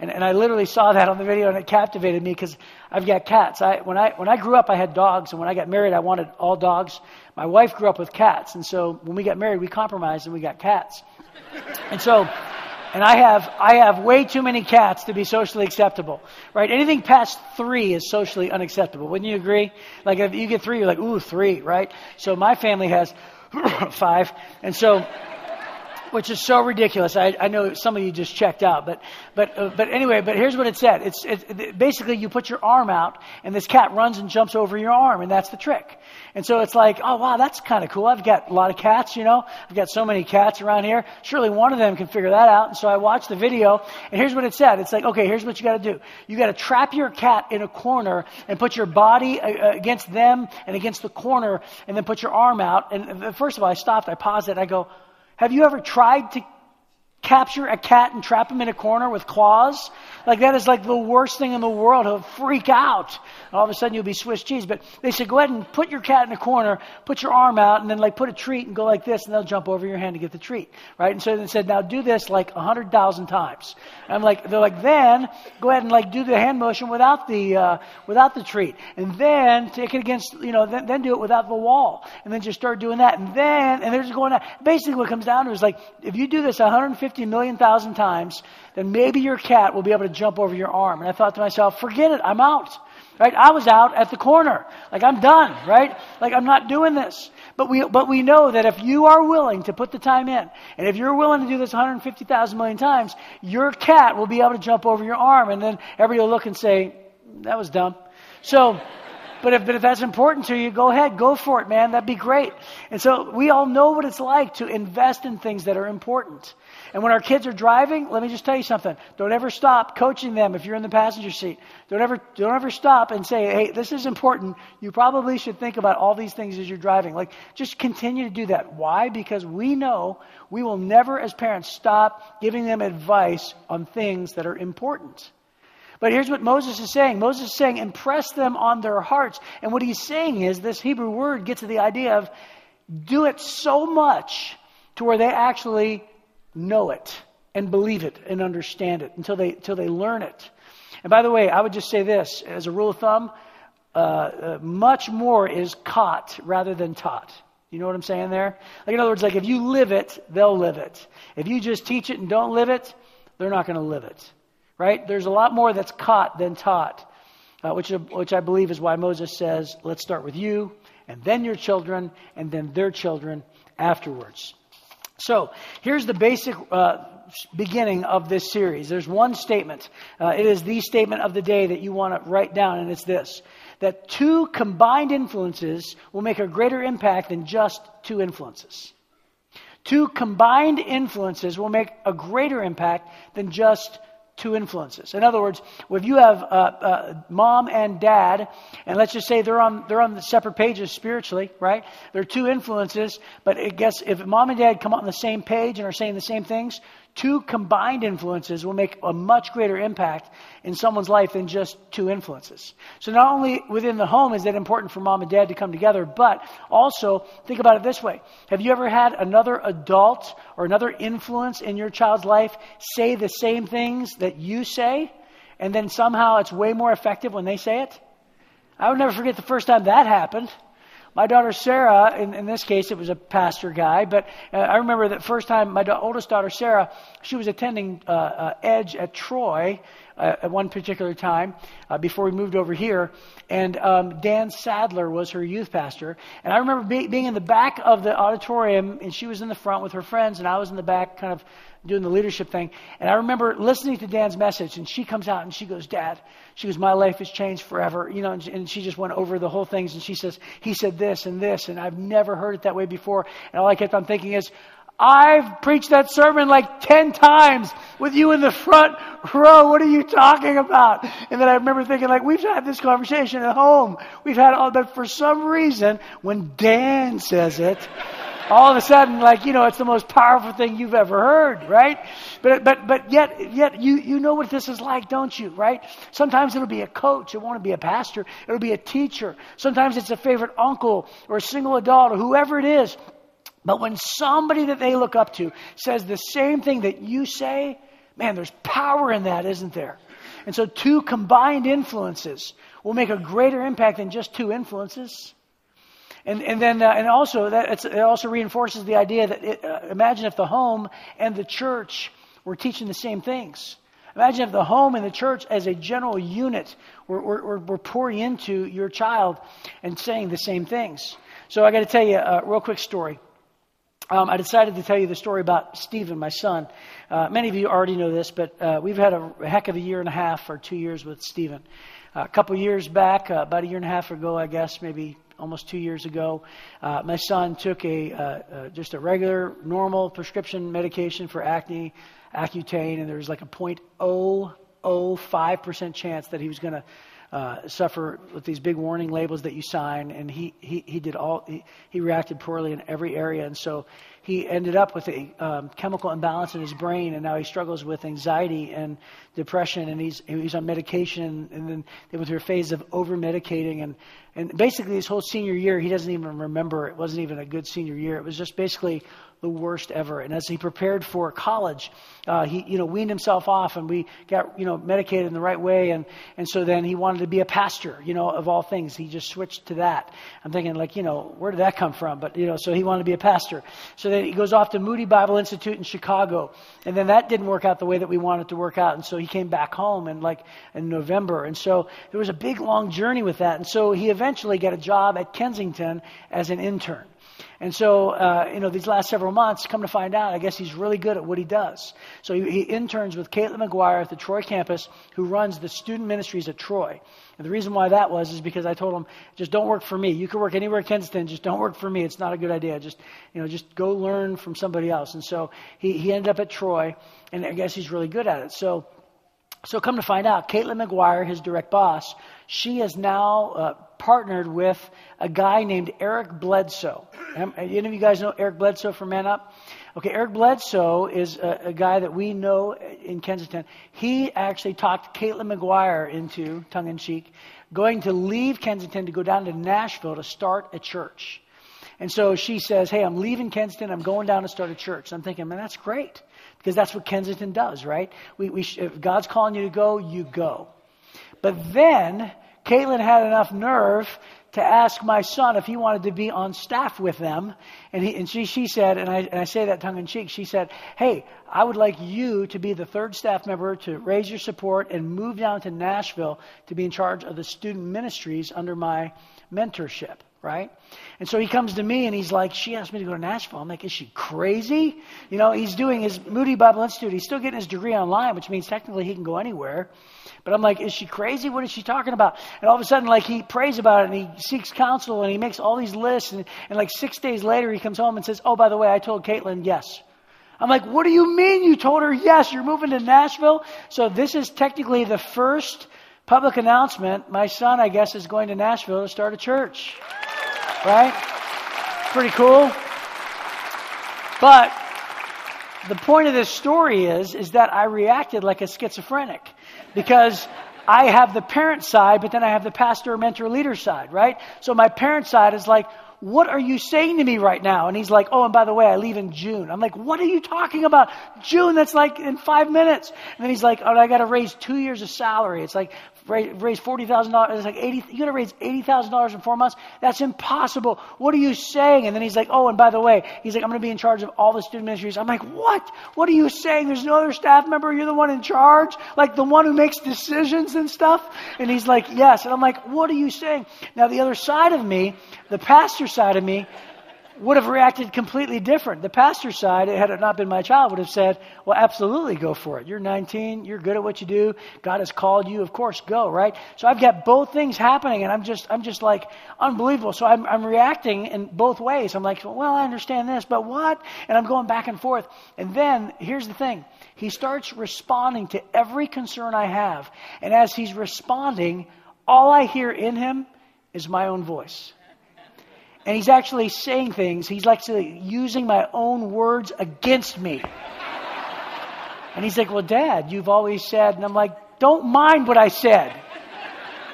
And, and I literally saw that on the video and it captivated me because I've got cats. I, when, I, when I grew up, I had dogs. And when I got married, I wanted all dogs. My wife grew up with cats. And so when we got married, we compromised and we got cats. And so and I have, I have way too many cats to be socially acceptable, right? Anything past three is socially unacceptable. Wouldn't you agree? Like if you get three, you're like, ooh, three, right? So my family has five. And so, which is so ridiculous. I, I know some of you just checked out, but but uh, but anyway. But here's what it said. It's it, basically you put your arm out, and this cat runs and jumps over your arm, and that's the trick. And so it's like, oh wow, that's kind of cool. I've got a lot of cats, you know. I've got so many cats around here. Surely one of them can figure that out. And so I watched the video, and here's what it said. It's like, okay, here's what you got to do. You got to trap your cat in a corner and put your body uh, uh, against them and against the corner, and then put your arm out. And uh, first of all, I stopped. I paused it. I go, have you ever tried to capture a cat and trap him in a corner with claws? Like that is like the worst thing in the world. He'll freak out. All of a sudden you'll be Swiss cheese. But they said, go ahead and put your cat in a corner, put your arm out, and then like put a treat and go like this, and they'll jump over your hand to get the treat. Right? And so they said, now do this like a hundred thousand times. And I'm like, they're like, then go ahead and like do the hand motion without the, uh, without the treat. And then take it against, you know, then, then do it without the wall. And then just start doing that. And then, and they're just going, out. basically what comes down to is like, if you do this 150 million thousand times, then maybe your cat will be able to jump over your arm. And I thought to myself, forget it, I'm out. Right? I was out at the corner. Like I'm done, right? Like I'm not doing this. But we, but we know that if you are willing to put the time in, and if you're willing to do this 150,000 million times, your cat will be able to jump over your arm, and then everybody will look and say, that was dumb. So, but if, but if that's important to you, go ahead, go for it, man. That'd be great. And so we all know what it's like to invest in things that are important. And when our kids are driving, let me just tell you something. Don't ever stop coaching them if you're in the passenger seat. Don't ever, don't ever stop and say, hey, this is important. You probably should think about all these things as you're driving. Like, just continue to do that. Why? Because we know we will never, as parents, stop giving them advice on things that are important. But here's what Moses is saying. Moses is saying, impress them on their hearts. And what he's saying is this Hebrew word gets to the idea of do it so much to where they actually know it and believe it and understand it until they, until they learn it. And by the way, I would just say this as a rule of thumb uh, uh, much more is caught rather than taught. You know what I'm saying there? Like, in other words, like if you live it, they'll live it. If you just teach it and don't live it, they're not going to live it. right? There's a lot more that's caught than taught, uh, which, which I believe is why Moses says, let's start with you, and then your children, and then their children afterwards. So here's the basic uh, beginning of this series. There's one statement. Uh, it is the statement of the day that you want to write down, and it's this that two combined influences will make a greater impact than just two influences. Two combined influences will make a greater impact than just two influences. In other words, if you have uh, uh, mom and dad, and let's just say they're on they're on the separate pages spiritually, right? They're two influences, but I guess if mom and dad come on the same page and are saying the same things, two combined influences will make a much greater impact in someone's life than just two influences. So not only within the home is it important for mom and dad to come together, but also think about it this way. Have you ever had another adult or another influence in your child's life say the same things that you say, and then somehow it's way more effective when they say it? I would never forget the first time that happened. My daughter Sarah, in, in this case, it was a pastor guy, but uh, I remember the first time my da- oldest daughter Sarah, she was attending uh, uh, Edge at Troy uh, at one particular time uh, before we moved over here, and um, Dan Sadler was her youth pastor. And I remember be- being in the back of the auditorium, and she was in the front with her friends, and I was in the back, kind of doing the leadership thing. And I remember listening to Dan's message, and she comes out and she goes, Dad, she goes, My life has changed forever. You know, and, she just went over the whole things, and she says, He said this and this, and I've never heard it that way before. And all I kept on thinking is, I've preached that sermon like 10 times with you in the front row. What are you talking about? And then I remember thinking like, we've had this conversation at home. We've had all, but for some reason, when Dan says it, all of a sudden, like, you know, it's the most powerful thing you've ever heard, right? But, but, but yet, yet you, you know what this is like, don't you, right? Sometimes it'll be a coach. It won't be a pastor. It'll be a teacher. Sometimes it's a favorite uncle or a single adult or whoever it is. But when somebody that they look up to says the same thing that you say, man, there's power in that, isn't there? And so two combined influences will make a greater impact than just two influences. And, and then, uh, and also, that it also reinforces the idea that it, uh, imagine if the home and the church were teaching the same things. Imagine if the home and the church, as a general unit, were, were, were pouring into your child and saying the same things. So I got to tell you a real quick story. Um, I decided to tell you the story about Stephen, my son. Uh, many of you already know this, but uh, we've had a, a, heck of a year and a half or two years with Stephen. Uh, a couple years back, uh, about a year and a half ago, I guess, maybe almost two years ago, uh, my son took a uh, just a regular, normal prescription medication for acne, Accutane, and there was like a 0.005% chance that he was going to uh, suffer with these big warning labels that you sign, and he he, he did all he, he reacted poorly in every area, and so he ended up with a um, chemical imbalance in his brain, and now he struggles with anxiety and depression, and he's he's on medication, and then they went through a phase of over medicating, and and basically his whole senior year he doesn't even remember. It wasn't even a good senior year. It was just basically the worst ever. And as he prepared for college, uh, he you know weaned himself off, and we got you know medicated in the right way, and and so then he wanted to be a pastor. You know, of all things, he just switched to that. I'm thinking like you know where did that come from? But you know, so he wanted to be a pastor. So then he goes off to Moody Bible Institute in Chicago, and then that didn't work out the way that we wanted to work out, and so he came back home in like in November, and so there was a big long journey with that, and so he eventually got a job at Kensington as an intern. And so, uh, you know, these last several months, come to find out, I guess he's really good at what he does. So he, he interns with Caitlin McGuire at the Troy campus, who runs the student ministries at Troy. And the reason why that was is because I told him, just don't work for me. You can work anywhere at Kensington, just don't work for me. It's not a good idea. Just, you know, just go learn from somebody else. And so he, he ended up at Troy, and I guess he's really good at it. So, so come to find out, Caitlin McGuire, his direct boss, she is now uh, partnered with a guy named Eric Bledsoe. Any of you guys know Eric Bledsoe from Man Up? Okay, Eric Bledsoe is a, a, guy that we know in Kensington. He actually talked Caitlin McGuire into, tongue in cheek, going to leave Kensington to go down to Nashville to start a church. And so she says, Hey, I'm leaving Kensington. I'm going down to start a church. I'm thinking, man, that's great. Because that's what Kensington does, right? We, we, if God's calling you to go, you go. But then Caitlin had enough nerve to ask my son if he wanted to be on staff with them. And, he, and she, she said, and I, and I say that tongue in cheek, she said, Hey, I would like you to be the third staff member to raise your support and move down to Nashville to be in charge of the student ministries under my mentorship right? And so he comes to me and he's like, She asked me to go to Nashville. I'm like, Is she crazy? You know, he's doing his Moody Bible Institute. He's still getting his degree online, which means technically he can go anywhere. But I'm like, Is she crazy? What is she talking about? And all of a sudden, like, he prays about it and he seeks counsel and he makes all these lists. And, and like six days later, he comes home and says, Oh, by the way, I told Caitlin yes. I'm like, What do you mean you told her yes? You're moving to Nashville? So this is technically the first public announcement. My son, I guess, is going to Nashville to start a church. Right? Pretty cool. But the point of this story is, is that I reacted like a schizophrenic because I have the parent side, but then I have the pastor, mentor, leader side, right? So my parent side is like, what are you saying to me right now? And he's like, oh, and by the way, I leave in June. I'm like, what are you talking about? June, that's like in five minutes. And then he's like, oh, I got to raise two years of salary. It's like raise, raise $40,000. It's like 80, you're to raise $80,000 in four months? That's impossible. What are you saying? And then he's like, oh, and by the way, he's like, I'm going to be in charge of all the student ministries. I'm like, what? What are you saying? There's no other staff member. You're the one in charge? Like the one who makes decisions and stuff? And he's like, yes. And I'm like, what are you saying? Now the other side of me, the pastor side of me, would have reacted completely different. The pastor side, had it not been my child, would have said, Well, absolutely go for it. You're 19, you're good at what you do, God has called you, of course, go, right? So I've got both things happening, and I'm just, I'm just like, unbelievable. So I'm, I'm reacting in both ways. I'm like, Well, I understand this, but what? And I'm going back and forth. And then, here's the thing he starts responding to every concern I have. And as he's responding, all I hear in him is my own voice. And he's actually saying things, he's actually using my own words against me. And he's like, Well, Dad, you've always said, and I'm like, Don't mind what I said.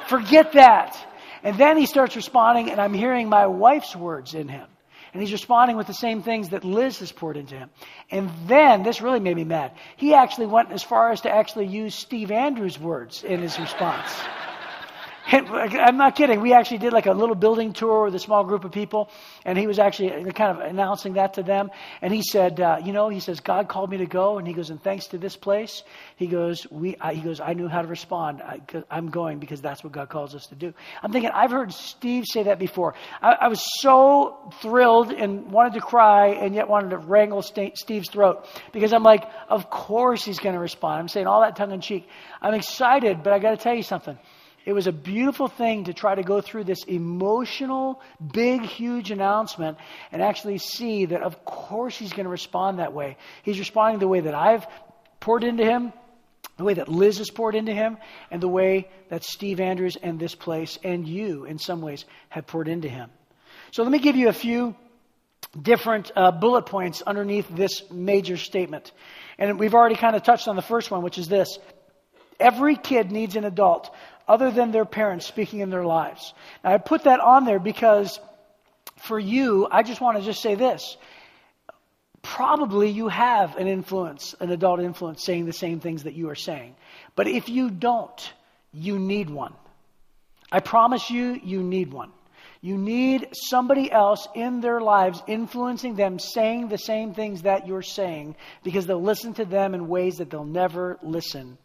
Forget that. And then he starts responding, and I'm hearing my wife's words in him. And he's responding with the same things that Liz has poured into him. And then, this really made me mad. He actually went as far as to actually use Steve Andrews' words in his response. I'm not kidding. We actually did like a little building tour with a small group of people, and he was actually kind of announcing that to them. And he said, uh, you know, he says, God called me to go, and he goes, and thanks to this place, he goes, we, I, he goes, I knew how to respond. I, I'm going because that's what God calls us to do. I'm thinking, I've heard Steve say that before. I, I was so thrilled and wanted to cry, and yet wanted to wrangle St- Steve's throat because I'm like, of course he's going to respond. I'm saying all that tongue in cheek. I'm excited, but I got to tell you something. It was a beautiful thing to try to go through this emotional, big, huge announcement and actually see that, of course, he's going to respond that way. He's responding the way that I've poured into him, the way that Liz has poured into him, and the way that Steve Andrews and this place and you, in some ways, have poured into him. So let me give you a few different uh, bullet points underneath this major statement. And we've already kind of touched on the first one, which is this. Every kid needs an adult other than their parents speaking in their lives. Now, I put that on there because for you, I just want to just say this. Probably you have an influence, an adult influence, saying the same things that you are saying. But if you don't, you need one. I promise you, you need one. You need somebody else in their lives influencing them, saying the same things that you're saying, because they'll listen to them in ways that they'll never listen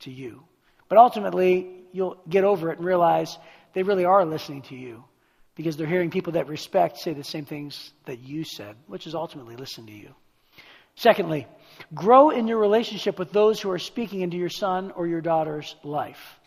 to you. But ultimately, you'll get over it and realize they really are listening to you because they're hearing people that respect say the same things that you said, which is ultimately listen to you. Secondly, grow in your relationship with those who are speaking into your son or your daughter's life.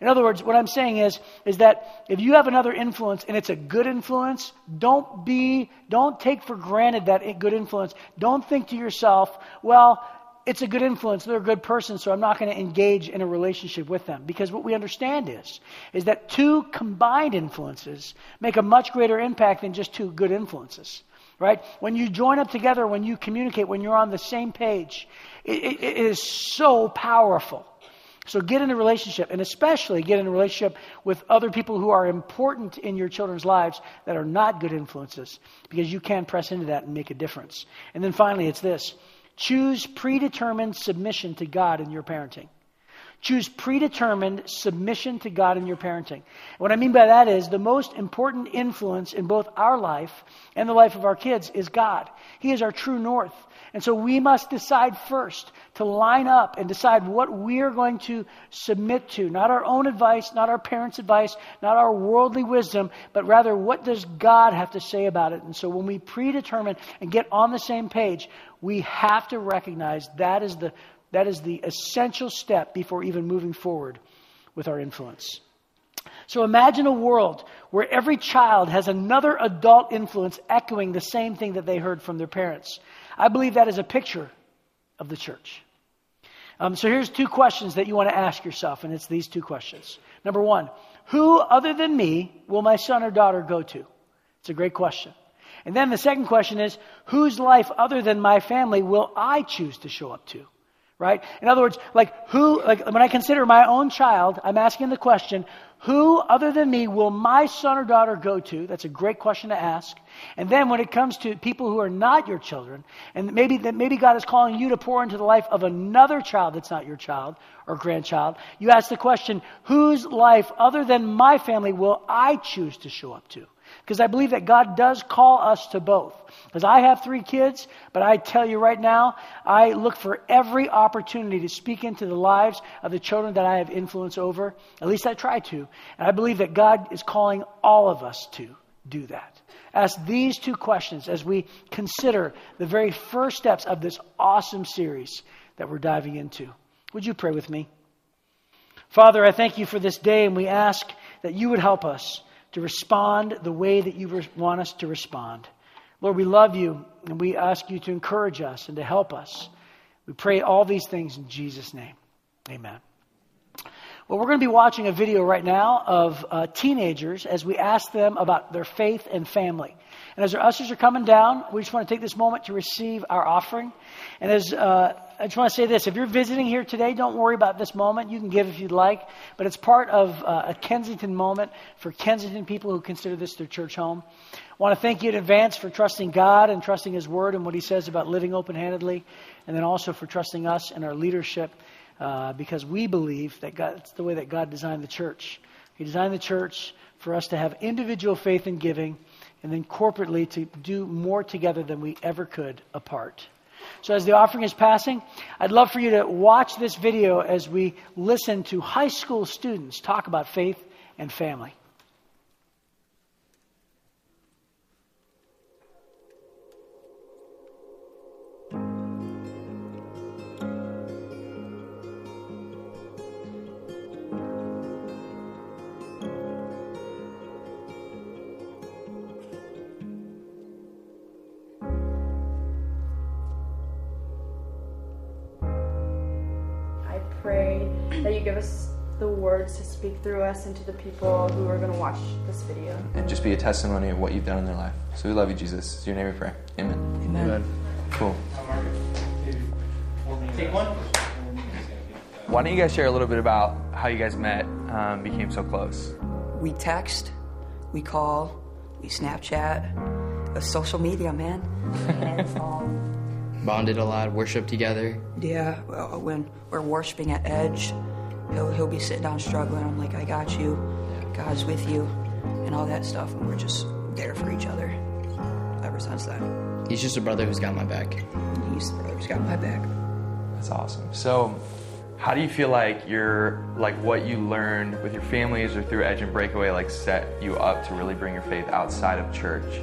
In other words, what I'm saying is, is that if you have another influence and it's a good influence, don't be, don't take for granted that good influence. Don't think to yourself, well, it's a good influence. They're a good person, so I'm not going to engage in a relationship with them. Because what we understand is, is that two combined influences make a much greater impact than just two good influences. Right? When you join up together, when you communicate, when you're on the same page, it, it, it is so powerful. So get in a relationship, and especially get in a relationship with other people who are important in your children's lives that are not good influences, because you can press into that and make a difference. And then finally, it's this Choose predetermined submission to God in your parenting. Choose predetermined submission to God in your parenting. What I mean by that is the most important influence in both our life and the life of our kids is God. He is our true north. And so we must decide first to line up and decide what we're going to submit to. Not our own advice, not our parents' advice, not our worldly wisdom, but rather what does God have to say about it. And so when we predetermine and get on the same page, we have to recognize that is the, that is the essential step before even moving forward with our influence. So imagine a world where every child has another adult influence echoing the same thing that they heard from their parents. I believe that is a picture of the church. Um, so here's two questions that you want to ask yourself, and it's these two questions. Number one, who other than me will my son or daughter go to? It's a great question. And then the second question is, whose life other than my family will I choose to show up to? Right? In other words, like who, like when I consider my own child, I'm asking the question, who other than me will my son or daughter go to? That's a great question to ask. And then when it comes to people who are not your children, and maybe that maybe God is calling you to pour into the life of another child that's not your child or grandchild, you ask the question, whose life other than my family will I choose to show up to? Because I believe that God does call us to both. Because I have three kids, but I tell you right now, I look for every opportunity to speak into the lives of the children that I have influence over. At least I try to. And I believe that God is calling all of us to do that. Ask these two questions as we consider the very first steps of this awesome series that we're diving into. Would you pray with me? Father, I thank you for this day, and we ask that you would help us to respond the way that you want us to respond. Lord, we love you and we ask you to encourage us and to help us. We pray all these things in Jesus' name. Amen. Well, we're going to be watching a video right now of uh, teenagers as we ask them about their faith and family. And as our ushers are coming down, we just want to take this moment to receive our offering. And as uh, I just want to say this if you're visiting here today, don't worry about this moment. You can give if you'd like, but it's part of uh, a Kensington moment for Kensington people who consider this their church home. I want to thank you in advance for trusting God and trusting His Word and what He says about living open handedly, and then also for trusting us and our leadership uh, because we believe that God, it's the way that God designed the church. He designed the church for us to have individual faith in giving and then corporately to do more together than we ever could apart. So, as the offering is passing, I'd love for you to watch this video as we listen to high school students talk about faith and family. Us the words to speak through us and to the people who are going to watch this video. And just be a testimony of what you've done in their life. So we love you, Jesus. It's your name we pray. Amen. Amen. Amen. Cool. Take one. Why don't you guys share a little bit about how you guys met, um, became so close? We text, we call, we Snapchat, a social media, man. Bonded a lot, worship together. Yeah, well, when we're worshiping at Edge, he'll he'll be sitting down struggling. I'm like, I got you. God's with you, and all that stuff. And we're just there for each other ever since then. He's just a brother who's got my back. He's the brother who's got my back. That's awesome. So, how do you feel like your like what you learned with your families or through Edge and Breakaway like set you up to really bring your faith outside of church?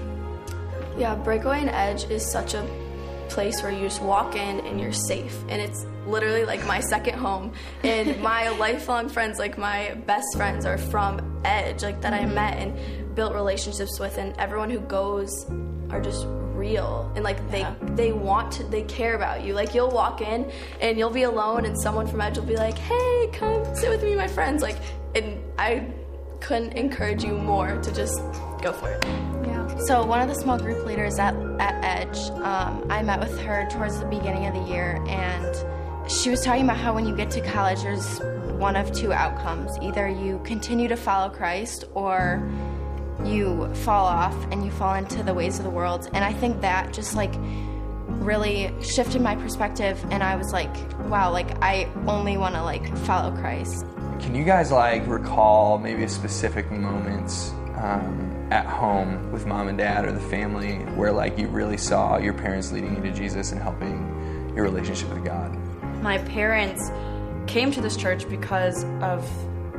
Yeah, Breakaway and Edge is such a place where you just walk in and you're safe. And it's literally like my second home. And my lifelong friends like my best friends are from edge like that i mm-hmm. met and built relationships with. And everyone who goes are just real. And like they yeah. they want to they care about you. Like you'll walk in and you'll be alone and someone from edge will be like hey come sit with me my friends. Like and i couldn't encourage you more to just go for it so one of the small group leaders at, at edge um, i met with her towards the beginning of the year and she was talking about how when you get to college, there's one of two outcomes. Either you continue to follow Christ or you fall off and you fall into the ways of the world. And I think that just like really shifted my perspective and I was like, wow, like I only want to like follow Christ. Can you guys like recall maybe a specific moments um, at home with mom and dad or the family where like you really saw your parents leading you to Jesus and helping your relationship with God? My parents came to this church because of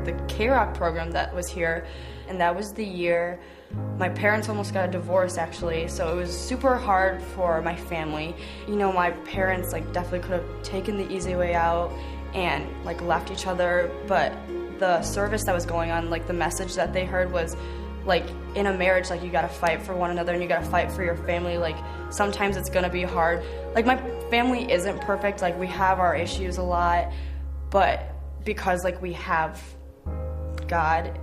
the K Rock program that was here, and that was the year my parents almost got a divorce actually, so it was super hard for my family. You know, my parents like definitely could have taken the easy way out and like left each other, but the service that was going on, like the message that they heard was like in a marriage like you got to fight for one another and you got to fight for your family like sometimes it's going to be hard like my family isn't perfect like we have our issues a lot but because like we have god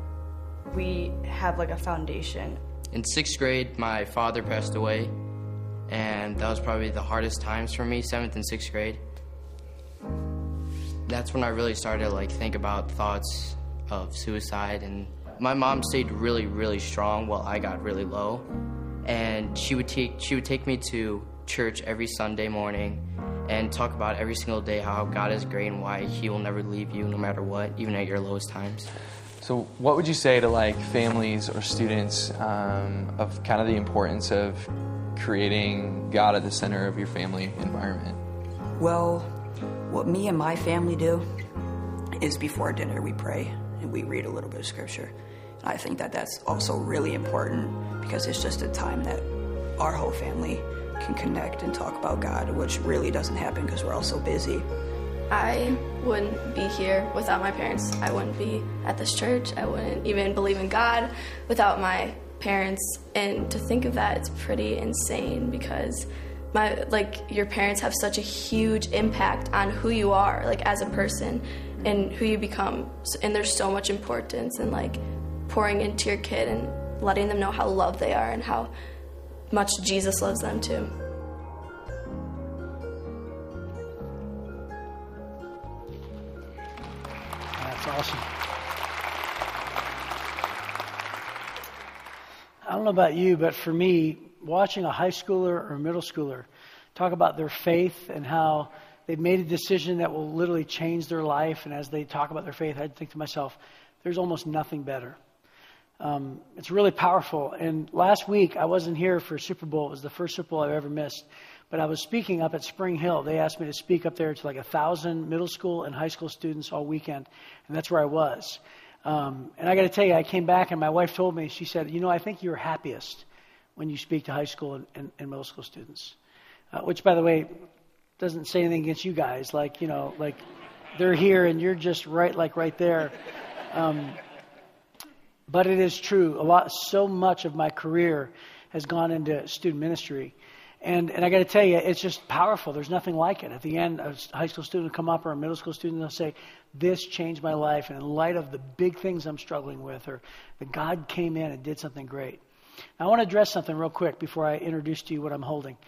we have like a foundation In sixth grade, my father passed away, and that was probably the hardest times for me, seventh and sixth grade. That's when I really started to like think about thoughts of suicide, and my mom stayed really, really strong while I got really low, and she would take she would take me to church every Sunday morning and talk about every single day how God is great and why He will never leave you no matter what, even at your lowest times. So, what would you say to like families or students um, of kind of the importance of creating God at the center of your family environment? Well, what me and my family do is before dinner we pray and we read a little bit of scripture. And I think that that's also really important because it's just a time that our whole family can connect and talk about God, which really doesn't happen because we're all so busy. I wouldn't be here without my parents. I wouldn't be at this church. I wouldn't even believe in God without my parents. And to think of that, it's pretty insane because my like your parents have such a huge impact on who you are, like as a person, and who you become. And there's so much importance in like pouring into your kid and letting them know how loved they are and how much Jesus loves them too. That's awesome. I don't know about you, but for me, watching a high schooler or a middle schooler talk about their faith and how they've made a decision that will literally change their life, and as they talk about their faith, I think to myself, there's almost nothing better. Um, it's really powerful. And last week, I wasn't here for Super Bowl. It was the first Super Bowl I've ever missed. But I was speaking up at Spring Hill. They asked me to speak up there to like a thousand middle school and high school students all weekend, and that's where I was. Um, and I got to tell you, I came back and my wife told me, she said, "You know, I think you're happiest when you speak to high school and, and, and middle school students." Uh, which, by the way, doesn't say anything against you guys. Like, you know, like they're here and you're just right, like right there. Um, but it is true. A lot, so much of my career has gone into student ministry. And, and I got to tell you, it's just powerful. There's nothing like it. At the end, a high school student will come up or a middle school student will say, This changed my life. And in light of the big things I'm struggling with, or that God came in and did something great. Now, I want to address something real quick before I introduce to you what I'm holding.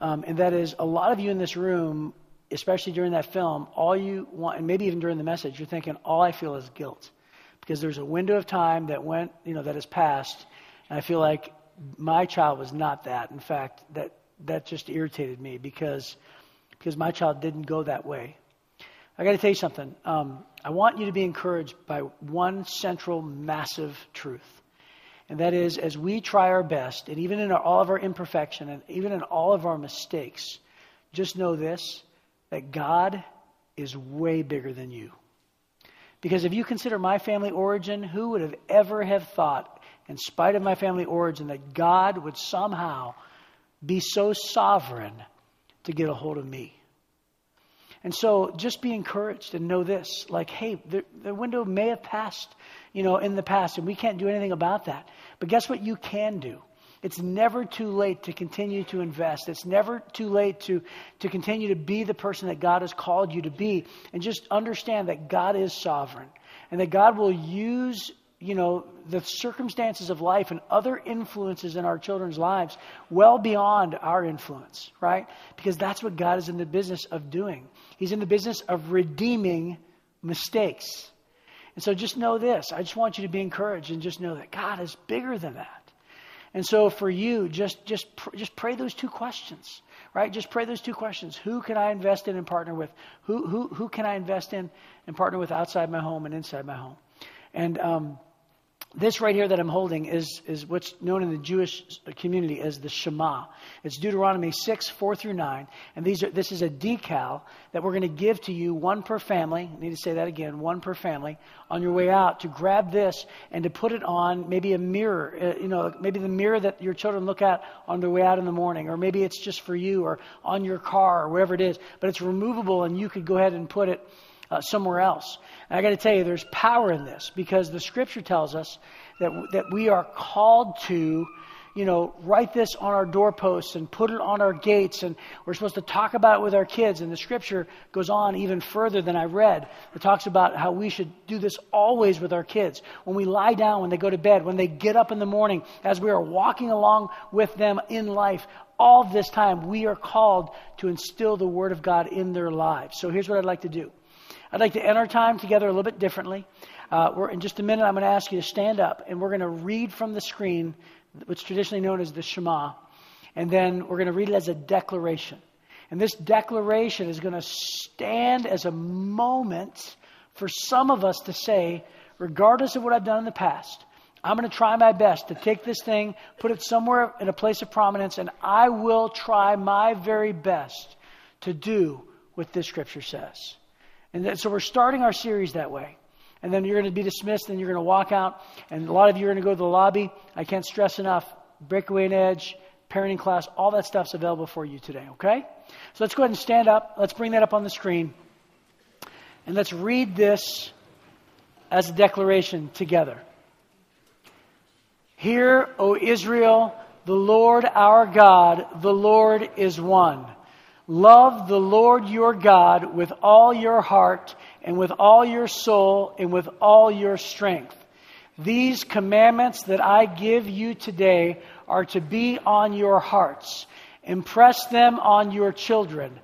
Um, and that is, a lot of you in this room, especially during that film, all you want, and maybe even during the message, you're thinking, All I feel is guilt. Because there's a window of time that went, you know, that has passed. And I feel like my child was not that. In fact, that that just irritated me because because my child didn't go that way. I got to tell you something. Um, I want you to be encouraged by one central, massive truth, and that is, as we try our best, and even in our, all of our imperfection, and even in all of our mistakes, just know this: that God is way bigger than you. Because if you consider my family origin, who would have ever have thought, in spite of my family origin, that God would somehow be so sovereign to get a hold of me? And so just be encouraged and know this like, hey, the, the window may have passed, you know, in the past, and we can't do anything about that. But guess what you can do? It's never too late to continue to invest. It's never too late to, to continue to be the person that God has called you to be. And just understand that God is sovereign and that God will use, you know, the circumstances of life and other influences in our children's lives well beyond our influence, right? Because that's what God is in the business of doing. He's in the business of redeeming mistakes. And so just know this. I just want you to be encouraged and just know that God is bigger than that. And so for you, just just just pray those two questions, right? Just pray those two questions. Who can I invest in and partner with? Who who who can I invest in and partner with outside my home and inside my home? And um, this right here that I'm holding is, is what's known in the Jewish community as the Shema. It's Deuteronomy 6, 4 through 9. And these are, this is a decal that we're going to give to you, one per family. I need to say that again, one per family, on your way out to grab this and to put it on maybe a mirror, uh, you know, maybe the mirror that your children look at on their way out in the morning, or maybe it's just for you or on your car or wherever it is. But it's removable and you could go ahead and put it uh, somewhere else. And I got to tell you, there's power in this because the scripture tells us that, that we are called to, you know, write this on our doorposts and put it on our gates. And we're supposed to talk about it with our kids. And the scripture goes on even further than I read. It talks about how we should do this always with our kids. When we lie down, when they go to bed, when they get up in the morning, as we are walking along with them in life, all this time, we are called to instill the Word of God in their lives. So here's what I'd like to do. I'd like to end our time together a little bit differently. Uh, in just a minute, I'm going to ask you to stand up, and we're going to read from the screen, what's traditionally known as the Shema, and then we're going to read it as a declaration. And this declaration is going to stand as a moment for some of us to say, regardless of what I've done in the past, I'm going to try my best to take this thing, put it somewhere in a place of prominence, and I will try my very best to do what this scripture says. And so we're starting our series that way. And then you're going to be dismissed and you're going to walk out. And a lot of you are going to go to the lobby. I can't stress enough. Breakaway and Edge, parenting class, all that stuff's available for you today, okay? So let's go ahead and stand up. Let's bring that up on the screen. And let's read this as a declaration together. Hear, O Israel, the Lord our God, the Lord is one. Love the Lord your God with all your heart and with all your soul and with all your strength. These commandments that I give you today are to be on your hearts. Impress them on your children.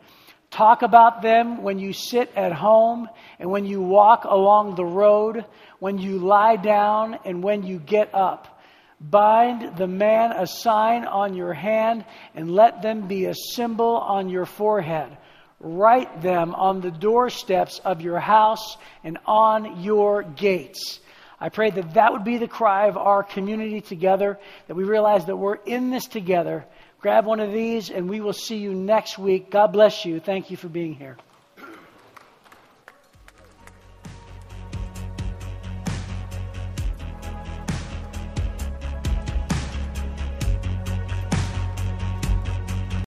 Talk about them when you sit at home and when you walk along the road, when you lie down and when you get up. Bind the man a sign on your hand, and let them be a symbol on your forehead. Write them on the doorsteps of your house and on your gates. I pray that that would be the cry of our community together, that we realize that we're in this together. Grab one of these, and we will see you next week. God bless you. Thank you for being here.